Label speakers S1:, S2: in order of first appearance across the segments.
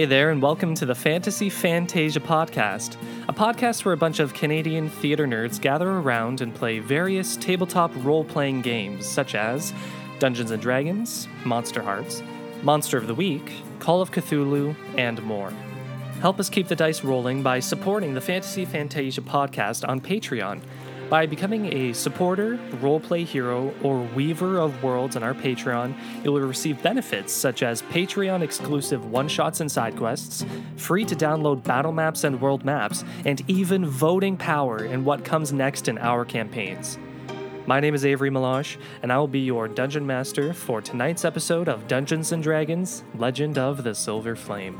S1: Hey there, and welcome to the Fantasy Fantasia podcast, a podcast where a bunch of Canadian theater nerds gather around and play various tabletop role playing games such as Dungeons and Dragons, Monster Hearts, Monster of the Week, Call of Cthulhu, and more. Help us keep the dice rolling by supporting the Fantasy Fantasia podcast on Patreon. By becoming a supporter, roleplay hero, or weaver of worlds on our Patreon, you will receive benefits such as Patreon exclusive one shots and side quests, free to download battle maps and world maps, and even voting power in what comes next in our campaigns. My name is Avery Melange, and I will be your dungeon master for tonight's episode of Dungeons and Dragons Legend of the Silver Flame.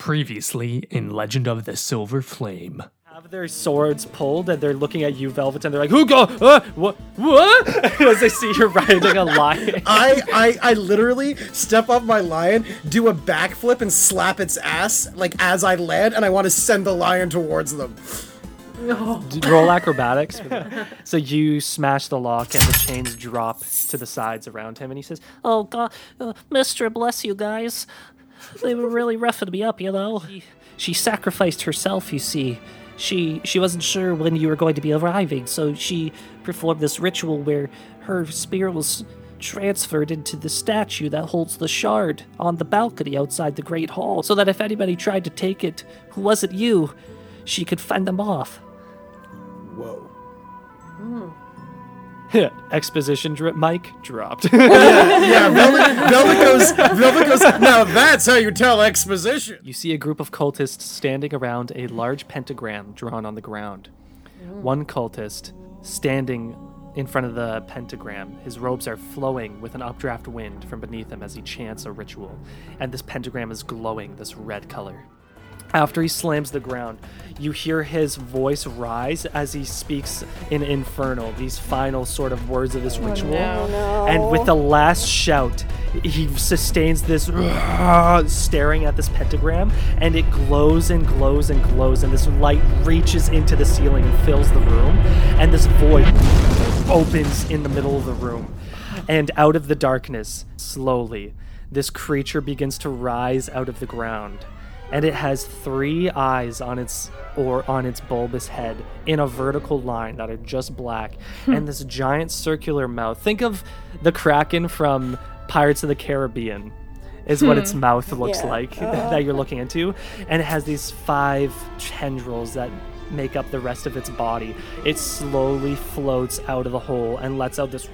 S2: Previously in Legend of the Silver Flame.
S1: have their swords pulled and they're looking at you, Velvet, and they're like, "Who go? Uh, what? What?" As they see you're riding a lion.
S3: I, I I literally step off my lion, do a backflip, and slap its ass like as I land, and I want to send the lion towards them.
S1: Roll acrobatics. so you smash the lock and the chains drop to the sides around him, and he says,
S4: Oh God, uh, Mister, bless you guys. They were really roughing me up, you know. She sacrificed herself, you see. She she wasn't sure when you were going to be arriving, so she performed this ritual where her spirit was transferred into the statue that holds the shard on the balcony outside the Great Hall, so that if anybody tried to take it who wasn't you, she could fend them off.
S3: Whoa. Hmm.
S1: "Exposition drip." Mic dropped.
S3: Yeah, Velvet, Velvet goes. Velvet goes. Now that's how you tell exposition.
S1: You see a group of cultists standing around a large pentagram drawn on the ground. Mm. One cultist standing in front of the pentagram. His robes are flowing with an updraft wind from beneath him as he chants a ritual, and this pentagram is glowing this red color. After he slams the ground, you hear his voice rise as he speaks in Infernal, these final sort of words of this oh, ritual. And with the last shout, he sustains this staring at this pentagram, and it glows and glows and glows, and this light reaches into the ceiling and fills the room, and this void opens in the middle of the room. And out of the darkness, slowly, this creature begins to rise out of the ground and it has three eyes on its or on its bulbous head in a vertical line that are just black hmm. and this giant circular mouth. Think of the kraken from pirates of the caribbean is what its hmm. mouth looks
S5: Yeah.
S1: like oh. that you're looking into. And it has these five tendrils that make up the rest of its body. It slowly floats out of the hole and lets out this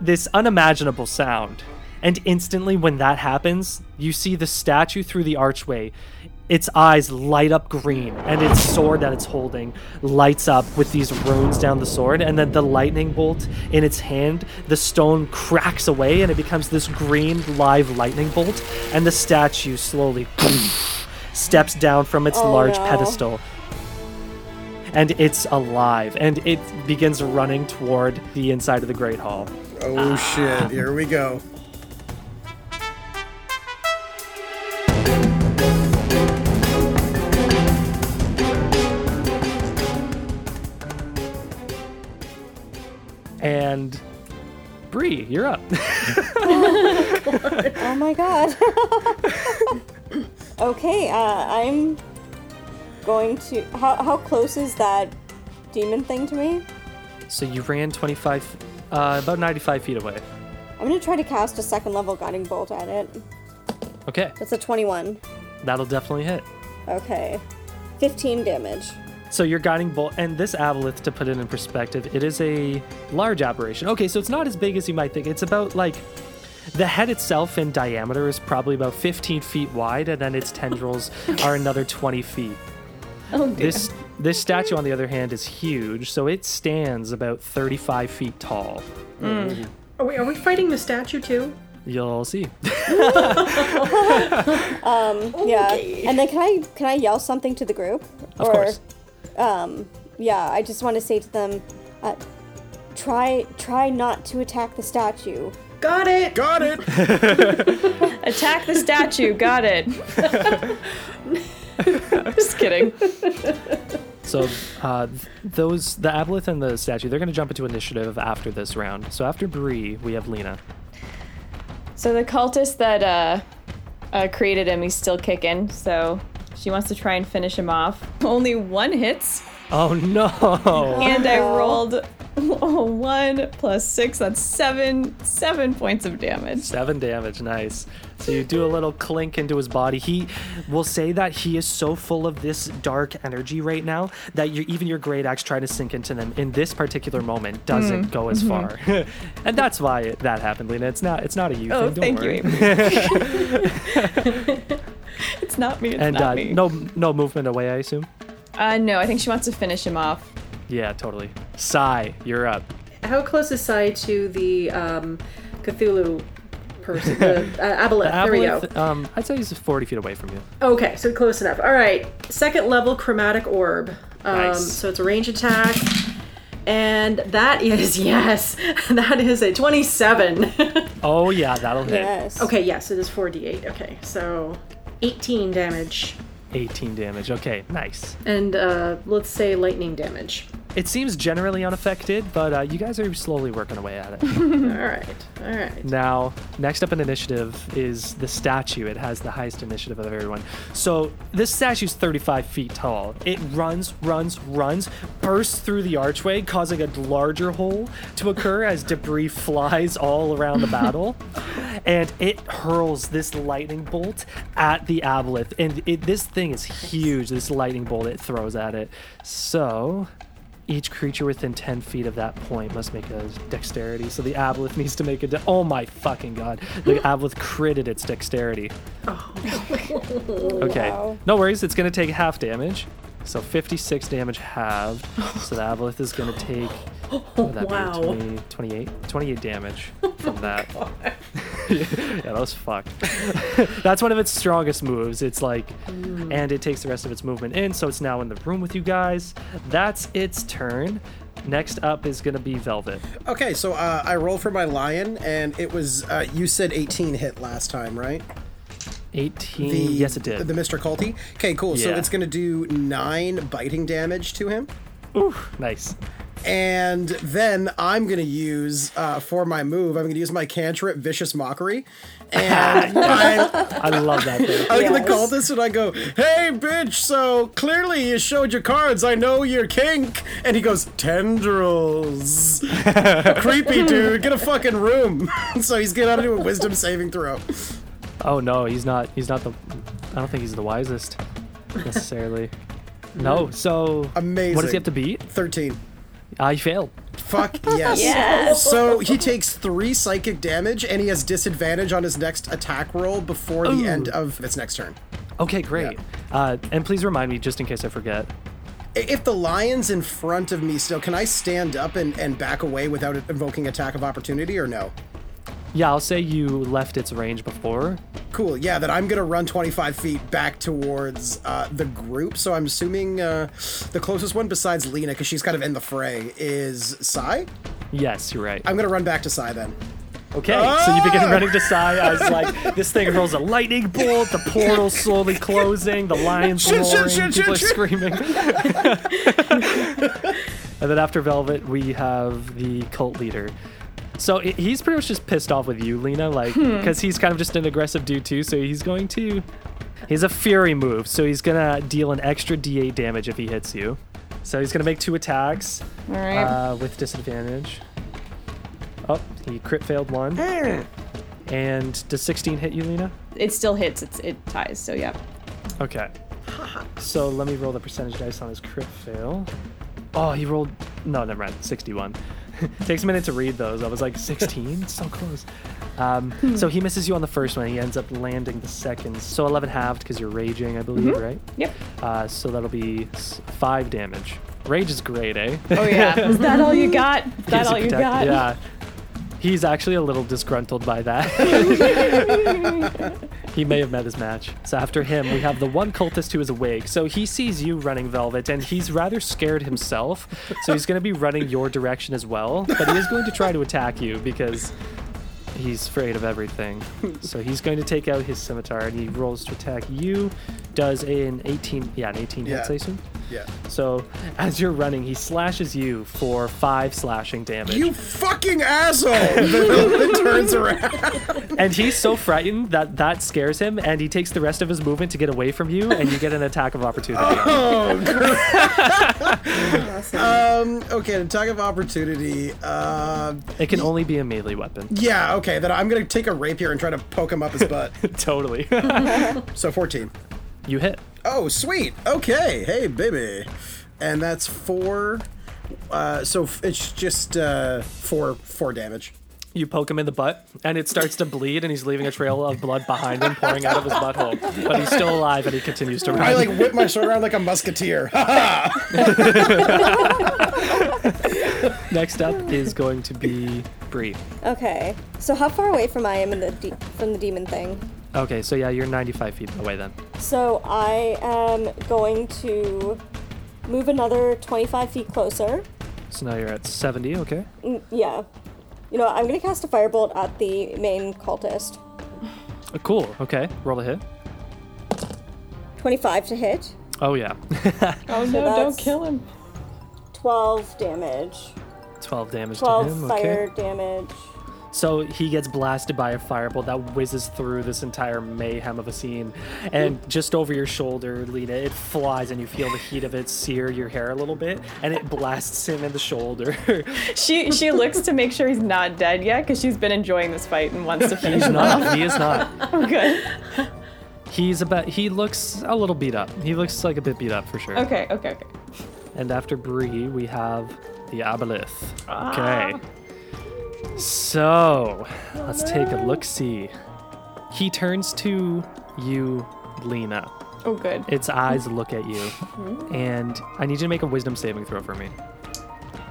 S1: this unimaginable sound. And instantly, when that happens, you see the statue through the archway. Its eyes light up green, and its sword that it's holding lights up with these runes down the sword. And then the lightning bolt in its hand, the stone cracks away, and it becomes this green live lightning bolt. And the statue slowly steps down from its
S5: Oh,
S1: large
S5: no.
S1: pedestal and it's alive and it begins running toward the inside of the great hall
S3: Oh shit! Here we go.
S1: And Bree, you're up.
S5: Oh my god. okay, uh, I'm going to. How, how close is that demon thing to me?
S1: so you ran 25, uh, about 95 feet away.
S5: I'm gonna try to cast a second level guiding bolt at it.
S1: Okay,
S5: That's a 21.
S1: that'll definitely hit.
S5: Okay. 15 damage.
S1: So your guiding bolt, and this aboleth, to put it in perspective, it is a large aberration. Okay, so it's not as big as you might think. It's about like the head itself in diameter is probably about 15 feet wide, and then its tendrils are another 20 feet.
S6: Oh dear.
S1: This this statue, on the other hand, is huge, so it stands about 35 feet tall. Mm. Mm.
S6: Are we, are we fighting the statue too?
S1: You'll see.
S5: Um, yeah. And then can I can I yell something to the group?
S1: Of course.
S5: Yeah, I just want to say to them, uh, try try not to attack the statue.
S6: Got it.
S3: Got it.
S7: Attack the statue. Got it. Just kidding.
S1: So uh, those the aboleth and the statue they're going to jump into initiative after this round. So after Bree, we have Lena.
S7: So the cultist that uh, uh, created him, he's still kicking. So she wants to try and finish him off. Only one hits,
S1: Oh no!
S7: and I rolled one plus six. That's seven. Seven points of damage.
S1: Seven damage, nice. So you do a little clink into his body. He will say that he is so full of this dark energy right now that even your great axe trying to sink into them in this particular moment doesn't mm, go as mm-hmm. far, and that's why it, that happened, Lena. It's not it's not a you
S7: Oh,
S1: thing. Don't
S7: thank
S1: worry.
S7: you. Amy. it's not me. It's
S1: and
S7: not
S1: uh,
S7: me.
S1: no no movement away, I assume.
S7: Uh, no, I think she wants to finish him off.
S1: Yeah, totally. Sai, you're up.
S6: How close is Sai to the um, Cthulhu person? The uh, Aboleth.
S1: The
S6: There we go.
S1: um, I'd say he's 40 feet away from you.
S6: Okay, so close enough. All right, second level chromatic orb. Um,
S1: Nice.
S6: So it's a range attack, and that is yes, that is a twenty-seven.
S1: Oh yeah, that'll hit.
S5: Yes.
S6: okay, yes, it is four d8. Okay, so eighteen damage,
S1: 18 damage. Okay, nice.
S6: and uh, let's say lightning damage.
S1: It seems generally unaffected, but uh, you guys are slowly working away at it.
S6: all right, all right.
S1: Now, next up in initiative is the statue. It has the highest initiative of everyone. So this statue is 35 feet tall. It runs, runs, runs, bursts through the archway, causing a larger hole to occur as debris flies all around the battle. and it hurls this lightning bolt at the aboleth. And it, this thing is huge, this lightning bolt it throws at it. So each creature within 10 feet of that point must make a dexterity. So the aboleth needs to make a. De- oh my fucking god. The aboleth critted its dexterity. Oh. Okay.
S5: Wow.
S1: No worries. It's going to take half damage. So 56 damage halved. So the aboleth is going to take. What would that
S6: Wow.
S1: be? 20, 28? 28 damage oh from that. yeah, that was fucked. That's one of its strongest moves. It's like, and it takes the rest of its movement in, so it's now in the room with you guys. That's its turn. Next up is gonna be Velvet.
S3: Okay, so uh, I rolled for my lion, and it was uh, you said 18 hit last time, right?
S1: 18.
S3: The
S1: yes, it did.
S3: The Mr. Culty. Okay, cool. So it's gonna do nine biting damage to him.
S1: Ooh, nice.
S3: And then I'm gonna use uh, for my move. I'm gonna use my cantrip, vicious mockery, and I,
S1: I love that thing.
S3: I look at the
S5: Yes.
S3: cultist and I go, "Hey, bitch! So clearly you showed your cards. I know your kink." And he goes, "Tendrils, creepy dude. Get a fucking room." so he's getting gonna do a wisdom saving throw.
S1: Oh no, he's not. He's not the. I don't think he's the wisest necessarily. No. So
S3: Amazing.
S1: What does he have to beat?
S3: Thirteen.
S1: I failed.
S3: Fuck yes.
S7: Yes.
S3: So he takes three psychic damage and he has disadvantage on his next attack roll before the end of its next turn.
S1: Okay, great. Uh, and please remind me just in case I forget.
S3: If the lion's in front of me still, can I stand up and, and back away without invoking attack of opportunity or no?
S1: Yeah, I'll say you left its range before.
S3: Cool. Yeah, that I'm gonna run 25 feet back towards uh, the group. So I'm assuming uh, the closest one besides Lena, because she's kind of in the fray, is Sai.
S1: Yes, you're right.
S3: I'm gonna run back to Sai then.
S1: Okay, so you begin
S3: Ah!
S1: running to Sai as like this thing rolls a lightning bolt, the portal slowly closing, the lions
S3: Shit,
S1: roaring,
S3: shit,
S1: people
S3: shit,
S1: are screaming. and then after Velvet, we have the cult leader. So he's pretty much just pissed off with you, Lena, like because he's kind of just an aggressive dude too. So he's going to, he's a fury move. So he's gonna deal an extra D8 damage if he hits you. So he's gonna make two attacks
S7: All right.
S1: uh, with disadvantage. Oh, he crit failed one. And does 16 hit you, Lena?
S7: it still hits. It's, it ties. So yeah.
S1: Okay. So let me roll the percentage dice on his crit fail. Oh, he rolled. No, never mind. 61. Takes a minute to read those. I was like, 16? so close. Um, so he misses you on the first one. He ends up landing the second. So 11 halved because you're raging, I believe, right?
S7: Yep.
S1: Uh, so that'll be 5 damage. Rage is great, eh?
S7: Oh yeah. Is that all you got? Is that all you
S1: protect-
S7: got?
S1: Yeah. He's actually a little disgruntled by that. he may have met his match. So after him, we have the one cultist who is awake. So he sees you running Velvet, and he's rather scared himself. So he's going to be running your direction as well. But he is going to try to attack you because He's afraid of everything. so he's going to take out his scimitar and he rolls to attack you. Does an 18, yeah, an 18
S3: Yeah.
S1: hit station.
S3: Yeah.
S1: So as you're running, he slashes you for five slashing damage.
S3: You fucking asshole! then, then turns around.
S1: and he's so frightened that that scares him, and he takes the rest of his movement to get away from you, and you get an attack of opportunity.
S3: Oh, great. um, okay, an attack of opportunity. Uh,
S1: It can only be a melee weapon.
S3: yeah, okay, then I'm gonna take a rapier and try to poke him up his butt.
S1: totally.
S3: so 14.
S1: you hit.
S3: Oh, sweet. Okay, hey, baby. And that's four. Uh, so it's just uh, four four damage.
S1: You poke him in the butt, and it starts to bleed, and he's leaving a trail of blood behind him, pouring out of his butthole. But he's still alive, and he continues to run.
S3: I like whip my sword around like a musketeer.
S1: Next up is going to be Bree.
S5: Okay. So how far away from I am in the de- from the demon thing?
S1: Okay, so yeah, you're 95 feet away then.
S5: So I am going to move another 25 feet closer.
S1: So now you're at 70, okay?
S5: Mm, yeah. You know, I'm gonna cast a firebolt at the main cultist.
S1: Uh, cool, okay. Roll a hit.
S5: 25 to hit.
S1: Oh, yeah.
S7: Oh no,
S5: that's-
S7: don't kill him.
S5: 12 damage.
S1: 12 damage
S5: 12
S1: to him,
S5: fire
S1: okay.
S5: damage.
S1: So he gets blasted by a firebolt that whizzes through this entire mayhem of a scene. And hmm. just over your shoulder, Lena, it flies and you feel the heat of it sear your hair a little bit. And it blasts him in the shoulder.
S7: She she looks to make sure he's not dead yet because she's been enjoying this fight and wants to finish
S1: He's
S7: him off.
S1: not. He is not.
S7: Oh, good.
S1: He's about. He looks a little beat up. He looks like a bit beat up for sure.
S7: Okay, okay, okay.
S1: And after Bree, we have the Aboleth. Ah. Okay. So let's take a look. See. He turns to you, Lena.
S7: Oh, good.
S1: Its eyes look at you, and I need you to make a Wisdom saving throw for me.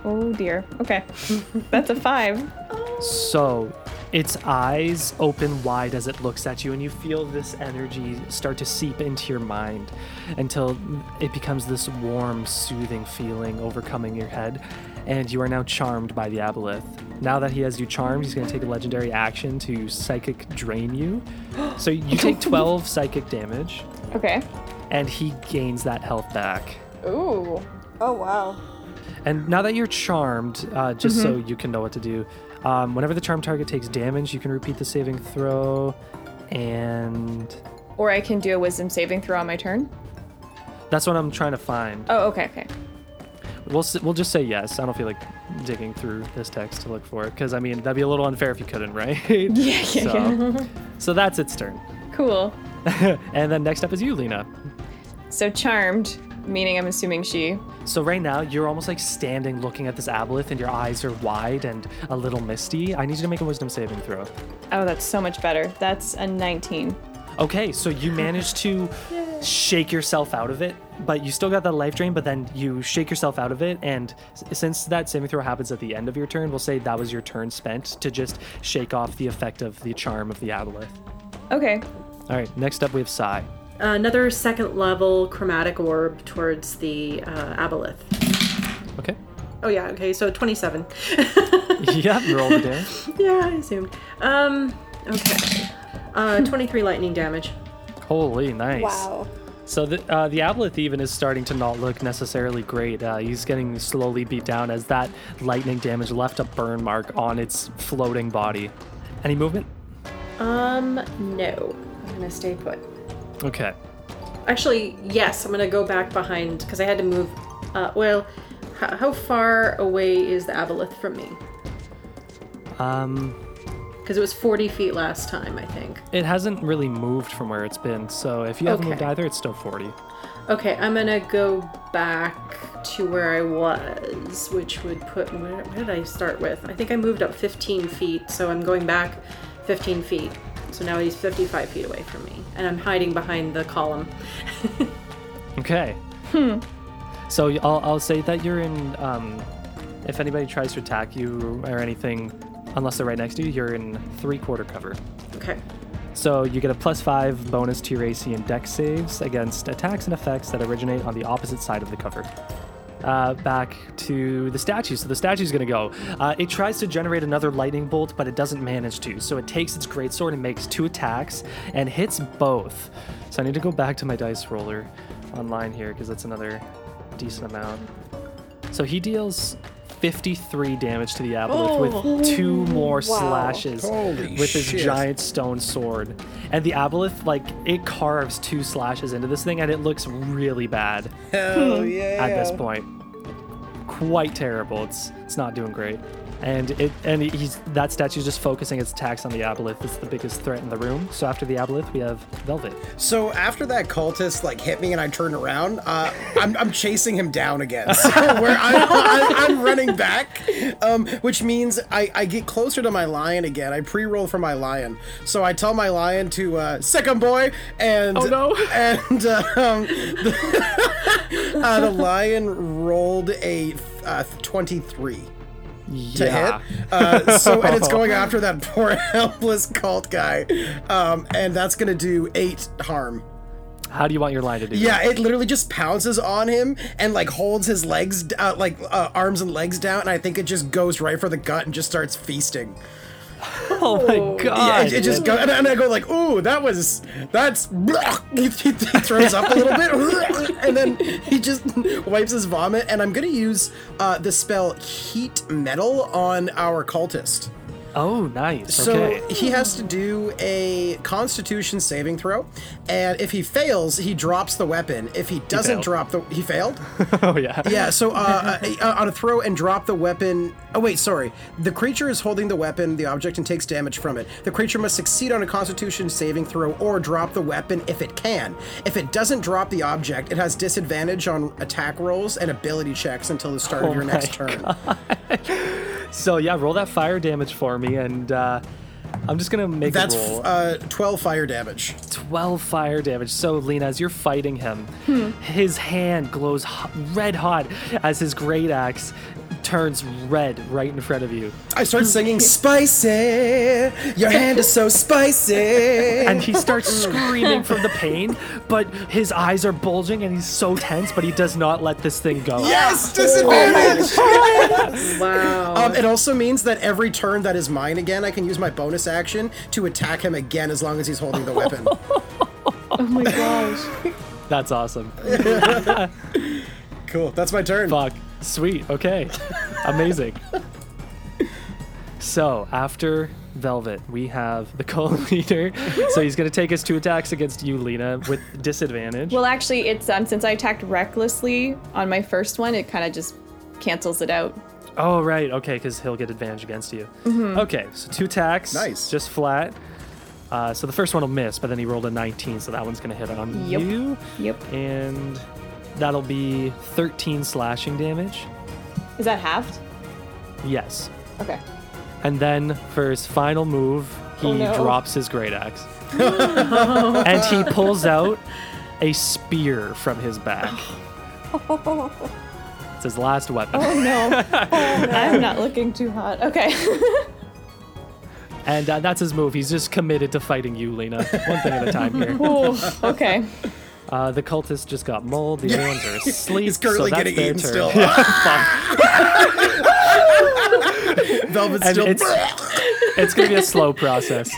S7: Oh dear. Okay, that's a five.
S1: So, its eyes open wide as it looks at you, and you feel this energy start to seep into your mind until it becomes this warm, soothing feeling overcoming your head, and you are now charmed by the Aboleth. Now that he has you charmed, he's going to take a legendary action to psychic drain you. So you take 12 psychic damage,
S7: Okay.
S1: and he gains that health back.
S7: Ooh.
S5: Oh, wow.
S1: And now that you're charmed, uh, just so you can know what to do, um, whenever the charm target takes damage, you can repeat the saving throw, and
S7: Or I can do a wisdom saving throw on my turn.
S1: that's what I'm trying to find.
S7: Oh, okay, okay.
S1: We'll we'll just say yes. I don't feel like digging through this text to look for it because I mean that'd be a little unfair if you couldn't, right?
S7: Yeah, yeah,
S1: so,
S7: yeah.
S1: so that's its turn.
S7: Cool.
S1: and then next up is you, Lena.
S7: So charmed, meaning I'm assuming she.
S1: So right now you're almost like standing looking at this aboleth, and your eyes are wide and a little misty. I need you to make a wisdom saving throw.
S7: Oh, that's so much better. That's a 19.
S1: Okay, so you managed to shake yourself out of it, but you still got that life drain, but then you shake yourself out of it. And s- since that saving throw happens at the end of your turn, we'll say that was your turn spent to just shake off the effect of the charm of the aboleth.
S7: Okay.
S1: All right, next up we have Sai.
S6: Another second level chromatic orb towards the uh, aboleth.
S1: Okay.
S6: Oh yeah, okay, so 27.
S1: yeah, roll the damage.
S6: yeah, I assumed. Um, okay. Uh, 23 lightning damage.
S1: Holy, nice.
S5: Wow.
S1: So the uh, the aboleth even is starting to not look necessarily great. Uh, he's getting slowly beat down as that lightning damage left a burn mark on its floating body. Any movement?
S6: Um, no. I'm gonna stay put.
S1: Okay.
S6: Actually, yes, I'm gonna go back behind because I had to move. Uh, well, h- how far away is the aboleth from me?
S1: Um,
S6: Because it was 40 feet last time, I think.
S1: it hasn't really moved from where it's been. So if you haven't moved either, it's still 40.
S6: Okay, I'm gonna go back to where I was, which would put. Where, where did I start with? I think I moved up 15 feet, so I'm going back 15 feet. So now he's 55 feet away from me, and I'm hiding behind the column.
S1: Okay. Hmm. So I'll, I'll say that you're in. Um, if anybody tries to attack you or anything, unless they're right next to you, you're in three quarter cover.
S6: Okay.
S1: So you get a plus five bonus to your AC and Dex saves against attacks and effects that originate on the opposite side of the cover. uh, back to the statue. So the statue's gonna go. Uh, it tries to generate another lightning bolt, but it doesn't manage to. So it takes its greatsword and makes two attacks and hits both. So I need to go back to my dice roller online here because that's another decent amount. So he deals 53 damage to the aboleth with oh. two more slashes
S3: Holy
S1: with his
S3: shit.
S1: giant stone sword. And the aboleth, like, it carves two slashes into this thing and it looks really bad
S3: Hell hmm. yeah.
S1: at this point. Quite terrible. It's it's not doing great. And it and he's that statue's just focusing its attacks on the aboleth. It's the biggest threat in the room. So after the aboleth, we have Velvet.
S3: So after that cultist like hit me and I turned around, uh, I'm, I'm chasing him down again. So where I, I, I'm running back, um, which means I, I get closer to my lion again. I pre-roll for my lion, so I tell my lion to uh, second boy, and
S1: Oh, no.
S3: and uh, um, the, uh, the lion rolled a uh, 23 to
S1: Yeah.
S3: hit. Uh, so and it's going after that poor helpless cult guy, um, and that's gonna do eight harm.
S1: How do you want your line to do?
S3: Yeah, it literally just pounces on him and like holds his legs, uh, like uh, arms and legs down, and I think it just goes right for the gut and just starts feasting.
S1: Oh my
S3: Yeah,
S1: god.
S3: it, it just goes, and, and I go like, "Ooh, that was that's." He, he throws up a little bit, and then he just wipes his vomit. And I'm gonna use uh, the spell Heat Metal on our cultist.
S1: Oh, nice.
S3: So
S1: okay.
S3: he has to do a Constitution saving throw, and if he fails, he drops the weapon. If he doesn't
S1: failed.
S3: drop the, he failed.
S1: oh yeah.
S3: Yeah. So uh, uh, uh, on a throw and drop the weapon. Oh wait, sorry. The creature is holding the weapon, the object, and takes damage from it. The creature must succeed on a Constitution saving throw or drop the weapon if it can. If it doesn't drop the object, it has disadvantage on attack rolls and ability checks until the start of your
S1: Oh
S3: next turn.
S1: So yeah, roll that fire damage for me, and uh, I'm just gonna make
S3: That's
S1: a roll.
S3: uh, 12 fire damage.
S1: 12 fire damage. So, Lena, as you're fighting him,
S3: Hmm.
S1: his hand glows ho- red hot as his great axe turns red right in front of you.
S3: I start singing spicy. Your hand is so spicy.
S1: And he starts screaming from the pain, but his eyes are bulging and he's so tense, but he does not let this thing go.
S3: yes, disadvantage.
S6: Wow.
S3: Um, it also means that every turn that is mine again, I can use my bonus action to attack him again as long as he's holding the weapon.
S7: Oh my gosh.
S1: That's awesome.
S3: cool. That's my turn.
S1: Fuck. Sweet. Okay. Amazing. So, after Velvet, we have the cult leader. So, he's going to take his two attacks against you, Lena, with disadvantage.
S7: Well, actually, it's um since I attacked recklessly on my first one, it kind of just cancels it out.
S1: Oh, right. Okay, because he'll get advantage against you. Okay, so two attacks.
S3: Nice.
S1: Just flat. Uh, so the first one will miss, but then he rolled a 19, so that one's going to hit on
S7: Yep.
S1: you.
S7: Yep.
S1: And that'll be 13 slashing damage.
S7: Is that halved?
S1: Yes.
S7: Okay.
S1: And then for his final move, he
S7: Oh, no.
S1: drops his great axe. and he pulls out a spear from his back. It's his last weapon.
S7: Oh no. I'm not looking too hot. Okay.
S1: And uh, that's his move. He's just committed to fighting you, Lena. One thing at a time here.
S7: Ooh, okay.
S1: Uh, the cultist just got mauled. The other ones are asleep.
S3: He's currently
S1: so that's
S3: getting
S1: their
S3: eaten
S1: turn.
S3: still. Velvet's
S1: And
S3: still.
S1: it's it's gonna be a slow process.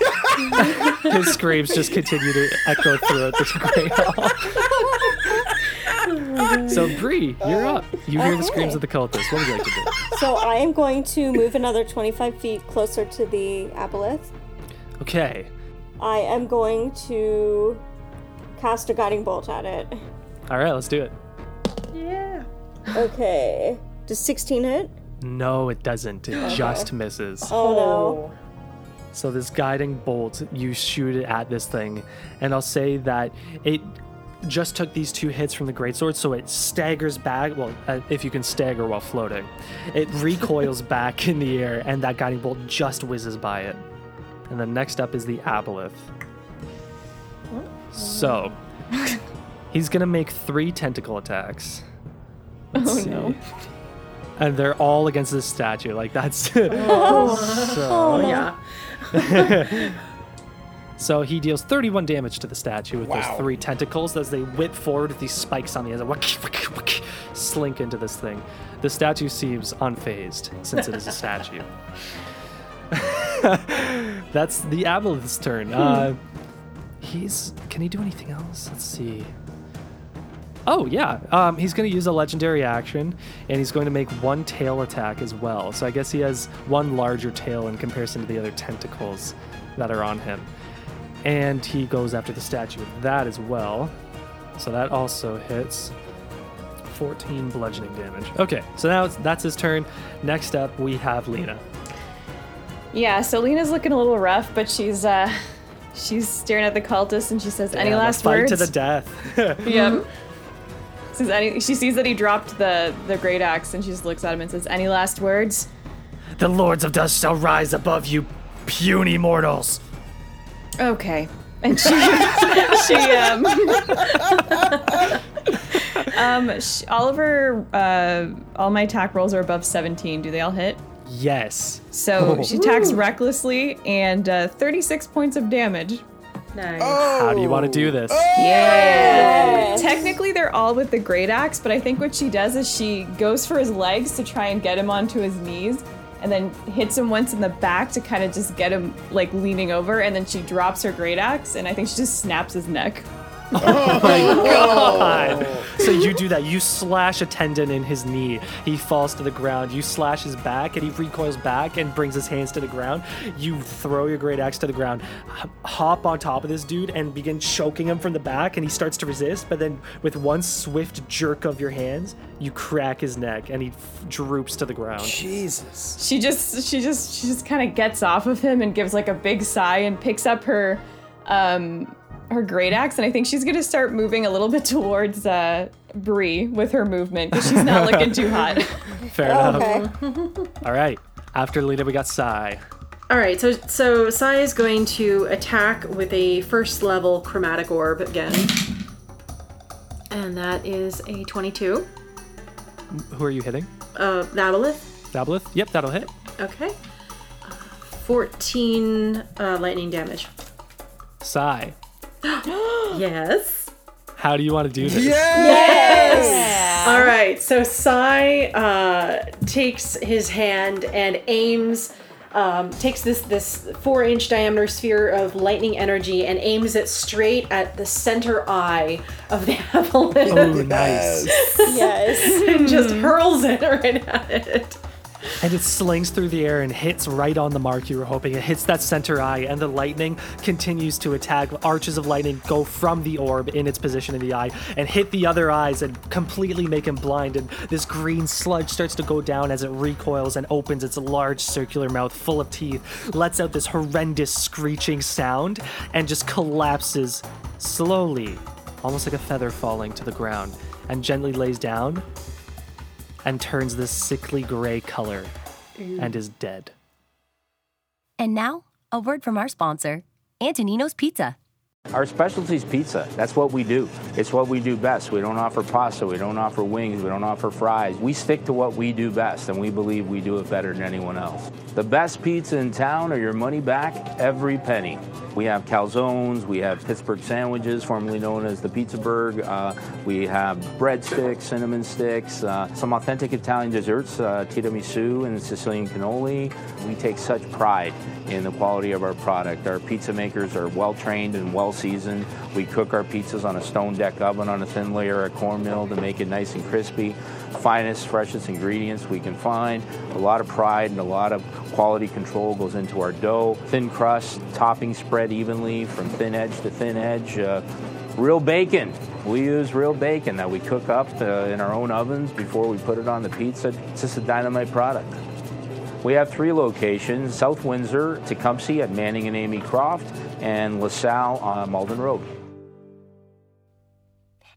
S1: His screams just continue to echo throughout the great hall. so Bree, you're up. You hear the screams of the cultist. What would you like to do?
S5: So I am going to move another 25 feet closer to the aboleth.
S1: Okay.
S5: I am going to cast a guiding bolt at it.
S1: All right, let's do it. Yeah.
S5: Okay. Does 16 hit?
S1: No, it doesn't. It just misses.
S5: Oh, no.
S1: So this guiding bolt, you shoot it at this thing, and I'll say that it just took these two hits from the greatsword, so it staggers back. Well, uh, if you can stagger while floating, it recoils back in the air, and that guiding bolt just whizzes by it. And then next up is the aboleth. So he's gonna make three tentacle attacks. Let's
S7: Oh
S1: see.
S7: no.
S1: And they're all against this statue. Like that's
S6: oh
S1: so.
S6: yeah.
S1: So he deals 31 damage to the statue with
S3: Wow.
S1: those three tentacles as they whip forward with these spikes on the end, and slink into this thing. The statue seems unfazed since it is a statue. That's the Aboleth's turn. Uh, he's. Can he do anything else? Let's see. Oh yeah, um, he's going to use a legendary action, and he's going to make one tail attack as well. So I guess he has one larger tail in comparison to the other tentacles that are on him, and he goes after the statue with that as well. So that also hits. 14 bludgeoning damage. Okay, so now that's his turn. Next up, we have Lena.
S7: Yeah, so Lena's looking a little rough, but she's uh she's staring at the cultist and she says, "Any
S1: Yeah, the
S7: last
S1: fight
S7: words?"
S1: to the death.
S7: Yep. Says any. She sees that he dropped the the great axe and she just looks at him and says, "Any last words?"
S1: the lords of dust shall rise above you, puny mortals.
S7: Okay. And she she um um sh all of her uh all my attack rolls are above 17. Do they all hit?
S1: Yes.
S7: So she attacks recklessly and uh, 36 points of damage.
S6: Nice.
S1: How do you want to do this?
S7: Yeah. Technically, they're all with the great axe, but I think what she does is she goes for his legs to try and get him onto his knees, and then hits him once in the back to kind of just get him like leaning over, and then she drops her great axe, and I think she just snaps his neck.
S1: God. So you do that. You slash a tendon in his knee. He falls to the ground. You slash his back, and he recoils back and brings his hands to the ground. You throw your great axe to the ground, hop on top of this dude, and begin choking him from the back. And he starts to resist, but then with one swift jerk of your hands, you crack his neck, and he f- droops to the ground.
S3: Jesus.
S7: She just she just she just kind of gets off of him and gives like a big sigh and picks up her um her great axe and I think she's gonna start moving a little bit towards uh Bree with her movement because she's not looking too hot.
S1: Fair enough.
S5: Okay.
S1: All right. After Lena, we got Sai.
S6: All right, so so Sai is going to attack with a first level chromatic orb again, and that is a 22.
S1: Who are you hitting?
S6: Uh, Nabalith.
S1: Dablith? Yep, that'll hit.
S6: Okay. Uh, 14 uh, lightning damage.
S1: Sai.
S6: Yes.
S1: How do you want to do this? Yes!
S6: All right, so Sai uh, takes his hand and aims, um, takes this this four inch diameter sphere of lightning energy and aims it straight at the center eye of the avalanche
S1: Oh, nice.
S5: Yes.
S6: and just hurls it right at it.
S1: And it slings through the air and hits right on the mark you were hoping. It hits that center eye, and the lightning continues to attack. Arches of lightning go from the orb in its position in the eye and hit the other eyes and completely make him blind. And this green sludge starts to go down as it recoils and opens its large circular mouth full of teeth, lets out this horrendous screeching sound, and just collapses slowly, almost like a feather falling to the ground, and gently lays down and turns this sickly gray color and is dead.
S8: And now, a word from our sponsor, Antonino's Pizza.
S9: Our specialty is pizza. That's what we do. It's what we do best. We don't offer pasta. We don't offer wings. We don't offer fries. We stick to what we do best, and we believe we do it better than anyone else. The best pizza in town, or your money back, every penny. We have calzones. We have Pittsburgh sandwiches, formerly known as the Pizzaburg. Uh, we have breadsticks, cinnamon sticks, uh, some authentic Italian desserts, uh, tiramisu and Sicilian cannoli. We take such pride in the quality of our product. Our pizza makers are well trained and well seasoned. We cook our pizzas on a stone deck oven on a thin layer of cornmeal to make it nice and crispy. Finest, freshest ingredients we can find. A lot of pride and a lot of quality control goes into our dough. Thin crust, topping spread evenly from thin edge to thin edge. Uh, real bacon. We use real bacon that we cook up uh, in our own ovens before we put it on the pizza. It's just a dynamite product. We have three locations South Windsor, Tecumseh at Manning and Amy Croft, and LaSalle on Malden Road.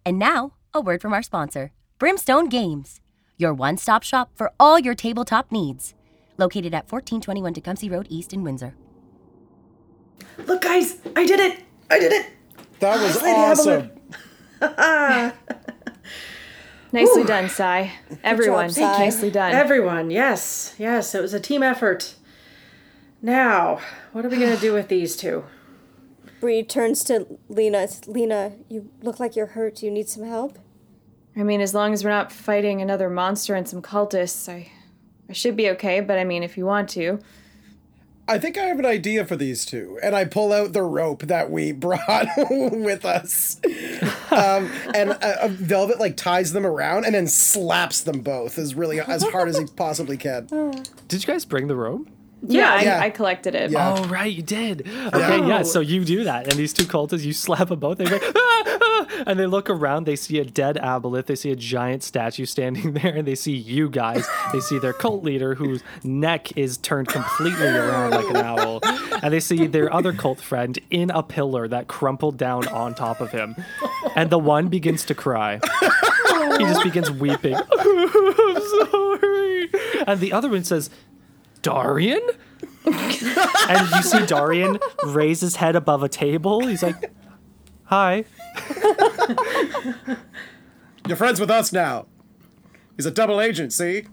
S8: And now, a word from our sponsor, Brimstone Games, your one stop shop for all your tabletop needs. Located at 1421 Tecumseh Road East in Windsor.
S6: Look, guys, I did it! I did it!
S3: That was
S6: Lady
S3: awesome.
S7: Nicely done, Sai. Everyone,
S5: Sai.
S7: nicely done.
S6: Everyone, yes, yes, it was a team effort. Now, what are we gonna do with these two?
S5: Bree turns to Lena. Lena, you look like you're hurt. Do you need some help?
S7: I mean, as long as we're not fighting another monster and some cultists, I, I should be okay. But I mean, if you want to,
S3: I think I have an idea for these two, and I pull out the rope that we brought with us, um, and uh, Velvet like ties them around and then slaps them both as really as hard as he possibly can.
S1: Did you guys bring the rope?
S7: Yeah,
S3: Yeah.
S7: I, I collected it.
S3: Yeah.
S1: Oh right, you did. Okay, yeah. So you do that, and these two cultists, you slap them both. They go, "Ah, ah," and they look around. They see a dead aboleth. They see a giant statue standing there, and they see you guys. They see their cult leader, whose neck is turned completely around like an owl, and they see their other cult friend in a pillar that crumpled down on top of him, and the one begins to cry. He just begins weeping. I'm sorry, and the other one says. Darian? and you see Darian raise his head above a table. He's like, "Hi."
S3: You're friends with us now. He's a double agent. See?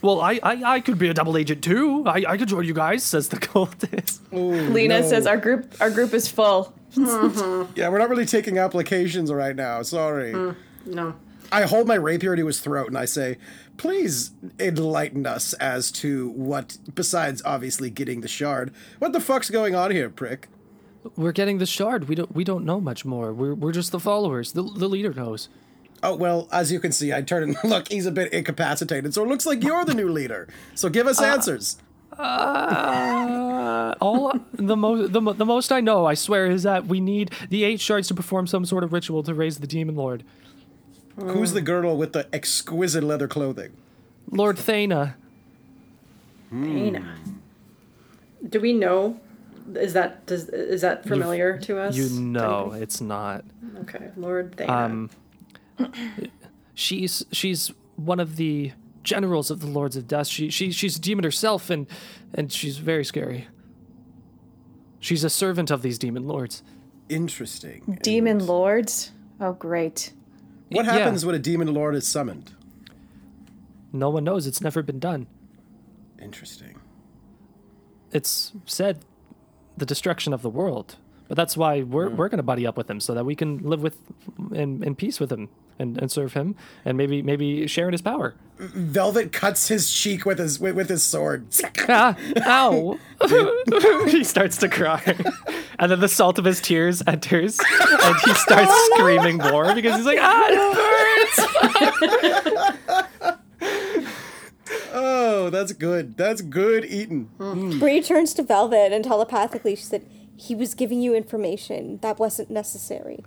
S1: Well, I, I, I could be a double agent too. I, I could join you guys, says the cultist.
S7: Lena
S3: no.
S7: says our group our group is full.
S3: Yeah, we're not really taking applications right now. Sorry.
S6: Mm, no.
S3: I hold my rapier to his throat and I say, "Please enlighten us as to what, besides obviously getting the shard, what the fuck's going on here, prick."
S1: We're getting the shard. We don't we don't know much more. We're we're just the followers. The the leader knows.
S3: Oh well, as you can see, I turn and look. He's a bit incapacitated, so it looks like you're the new leader. So give us answers.
S1: Uh, all the most the, the most I know, I swear, is that we need the eight shards to perform some sort of ritual to raise the demon lord.
S3: Who's the girl with the exquisite leather clothing?
S1: Lord Thana.
S6: Dana. Do we know? Is that does is that familiar to us?
S1: You know it's not.
S6: Okay, Lord Thana.
S1: Um, she's she's one of the generals of the Lords of Dust. She she she's a demon herself, and and she's very scary. She's a servant of these demon lords.
S3: Interesting.
S7: Demon lords. Oh great.
S3: What
S1: Yeah.
S3: happens when a demon lord is summoned?
S1: No one knows. It's never been done.
S3: Interesting.
S1: It's said the destruction of the world. But that's why we're hmm. we're gonna buddy up with him so that we can live with in, in peace with him and, and serve him and maybe maybe share in his power.
S3: Velvet cuts his cheek with his with, with his sword.
S1: ah, ow. he starts to cry. And then the salt of his tears enters and he starts screaming more because he's like, ah, it burns.
S3: Oh, that's good. That's good eating.
S5: Bree turns to Velvet and telepathically she said, "He was giving you information that wasn't necessary."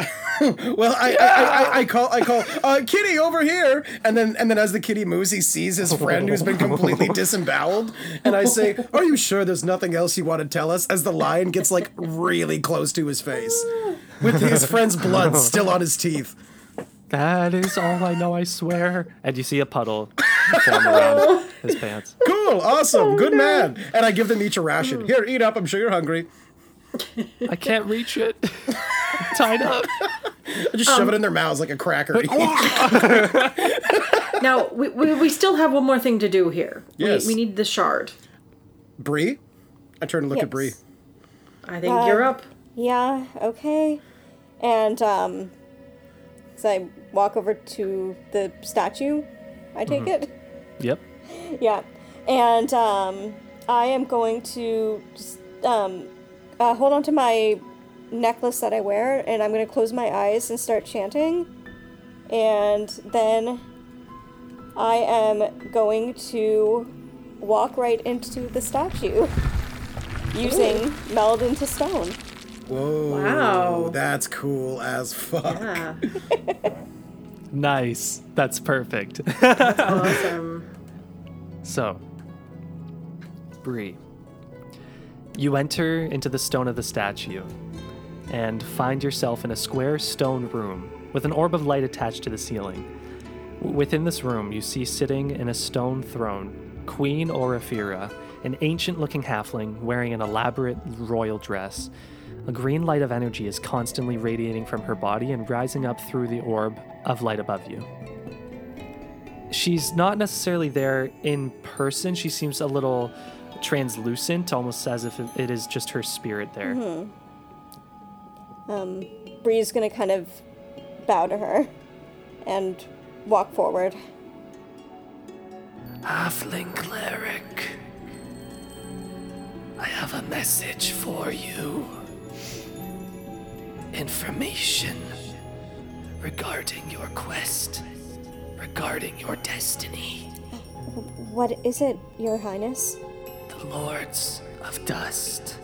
S3: Well, I, I, I, I, I call I call uh, Kitty over here, and then and then as the kitty moves, he sees his friend who's been completely disemboweled, and I say, "Are you sure there's nothing else you want to tell us?" As the lion gets like really close to his face, with his friend's blood still on his teeth.
S1: That is all I know, I swear. And you see a puddle form around his pants.
S3: Cool, awesome, good man. And I give them each a ration. Here, eat up. I'm sure you're hungry.
S1: I can't reach it. Tied up.
S3: I just shove it in their mouths like a cracker.
S6: now we, we we still have one more thing to do here.
S3: Yes.
S6: We, we need the shard.
S3: Bree, I turn to look at
S5: Yes.
S3: Bree.
S6: I think you're up.
S5: Yeah, okay. And um so I walk over to the statue, I take it.
S1: Yep.
S5: Yeah. And um I am going to just um uh, hold on to my necklace that I wear and I'm going to close my eyes and start chanting. And then I am going to walk right into the statue using meld into stone.
S3: Whoa.
S6: Wow.
S3: That's cool as fuck.
S6: Yeah.
S1: Nice. That's perfect.
S6: That's awesome.
S1: So, Bree, you enter into the stone of the statue and find yourself in a square stone room with an orb of light attached to the ceiling. Within this room, you see sitting in a stone throne Queen Orifera, an ancient looking halfling wearing an elaborate royal dress. A green light of energy is constantly radiating from her body and rising up through the orb of light above you she's not necessarily there in person. She seems a little
S6: translucent, almost as if it- it is just her spirit there.
S5: Um, Bree's gonna kind of bow to her and walk forward.
S1: Halfling cleric, I have a message for you. Information regarding your quest, regarding your destiny.
S5: What is it, Your Highness?
S1: Lords of Dust,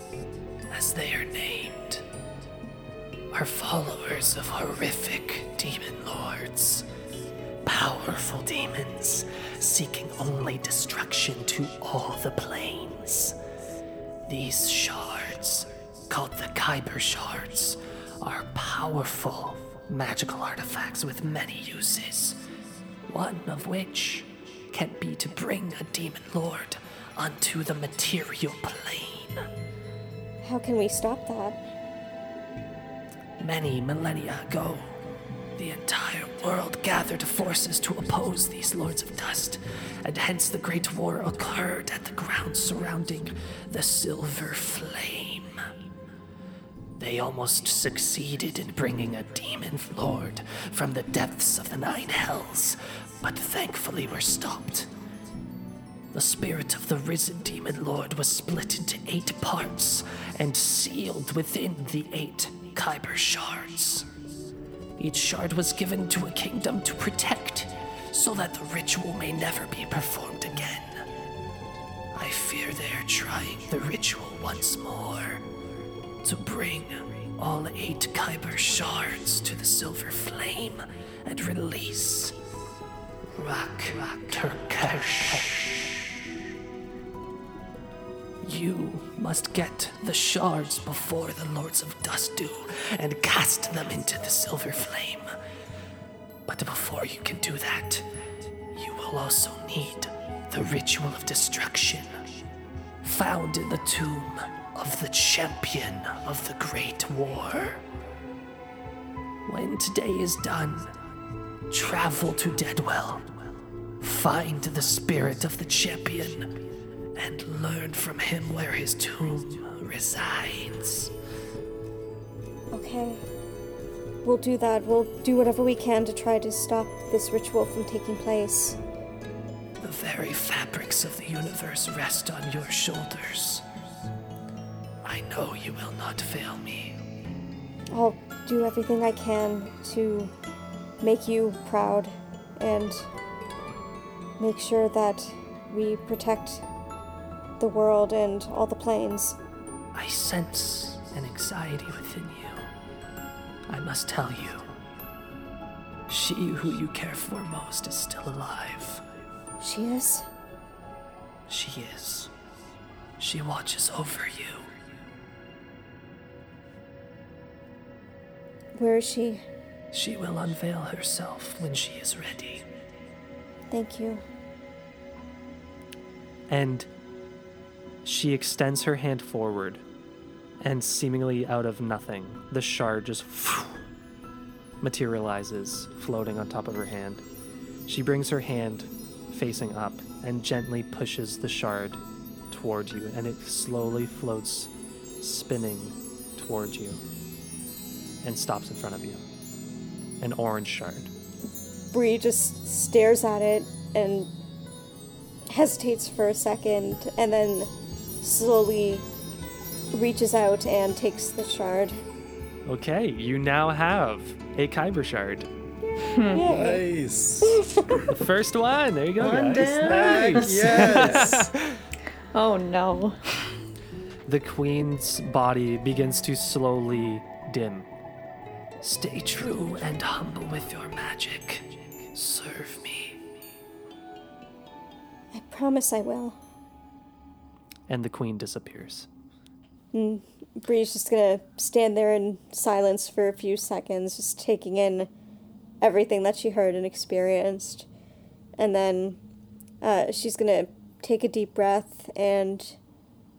S1: as they are named, are followers of horrific demon lords. Powerful demons seeking only destruction to all the planes. These shards, called the Khyber shards, are powerful magical artifacts with many uses. One of which can be to bring a demon lord onto the material plane.
S5: How can we stop that?
S1: Many millennia ago, the entire world gathered forces to oppose these Lords of Dust, and hence the Great War occurred at the ground surrounding the Silver Flame. They almost succeeded in bringing a demon lord from the depths of the Nine Hells, but thankfully were stopped. The spirit of the risen demon lord was split into eight parts and sealed within the eight Khyber shards. Each shard was given to a kingdom to protect, so that the ritual may never be performed again. I fear they are trying the ritual once more to bring all eight Khyber shards to the Silver Flame and release Rak Tulkhesh. You must get the shards before the Lords of Dust do and cast them into the Silver Flame. But before you can do that, you will also need the Ritual of Destruction, found in the tomb of the champion of the Great War. When today is done, travel to Deadwell, find the spirit of the champion, and learn from him where his tomb resides.
S5: Okay. We'll do that. We'll do whatever we can to try to stop this ritual from taking place.
S1: The very fabrics of the universe rest on your shoulders. I know you will not fail me.
S5: I'll do everything I can to make you proud and make sure that we protect the world and all the planes.
S1: I sense an anxiety within you. I must tell you, she who you care for most is still alive.
S5: She is?
S1: She is. She watches over you.
S5: Where is she?
S1: She will unveil herself when she is ready.
S5: Thank you.
S6: And she extends her hand forward, and seemingly out of nothing, the shard just materializes, floating on top of her hand. She brings her hand facing up and gently pushes the shard toward you, and it slowly floats, spinning towards you, and stops in front of you. An orange shard.
S5: Bree just stares at it and hesitates for a second and then slowly reaches out and takes the shard.
S6: Okay, you now have a Khyber shard.
S3: Nice.
S6: The first one. There you go,
S10: One
S6: guys.
S10: down.
S6: Nice.
S3: yes.
S7: Oh no.
S6: The queen's body begins to slowly dim.
S1: Stay true and humble with your magic. Serve me.
S5: I promise I will.
S6: And the queen disappears.
S5: Bree's just gonna stand there in silence for a few seconds, just taking in everything that she heard and experienced. And then uh, she's gonna take a deep breath and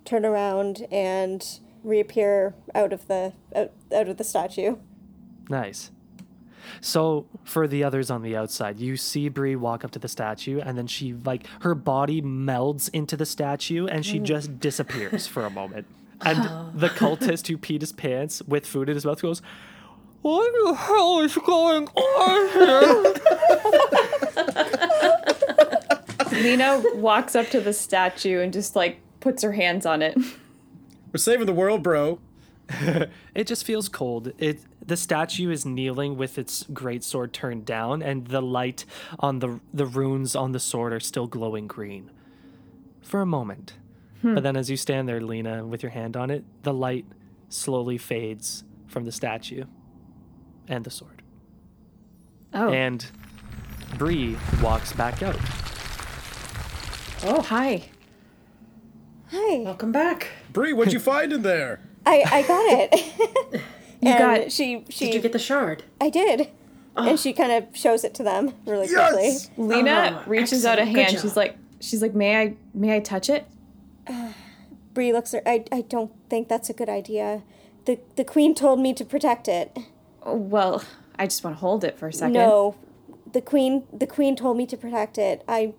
S5: turn around and reappear out of the out, out of the statue.
S6: Nice.
S1: So for the others on the outside, you see Bree walk up to the statue, and then she like her body melds into the statue, and she mm. just disappears for a moment. And the cultist who peed his pants with food in his mouth goes, "What the hell is going on here?"
S7: Lena walks up to the statue and just like puts her hands on it.
S3: We're saving the world, bro.
S1: It just feels cold. It the statue is kneeling with its great sword turned down, and the light on the the runes on the sword are still glowing green. For a moment, hmm. but then as you stand there, Lena, with your hand on it, the light slowly fades from the statue and the sword,
S7: Oh,
S1: and Bree walks back out.
S7: oh, hi.
S5: Hi.
S6: Welcome back.
S3: Bree, what'd you find in there?
S5: I, I got it.
S7: You
S5: and
S7: got-
S5: she she
S6: Did you get the shard?
S5: I did. And ah. she kind of shows it to them really quickly.
S3: Yes!
S7: Lena
S6: Oh,
S7: reaches out a hand. She's like, she's like, may I, may I touch it?
S5: Uh, Bree looks her I I don't think that's a good idea. The the queen told me to protect it.
S7: Oh, well, I just want to hold it for a second.
S5: No. The queen the queen told me to protect it. I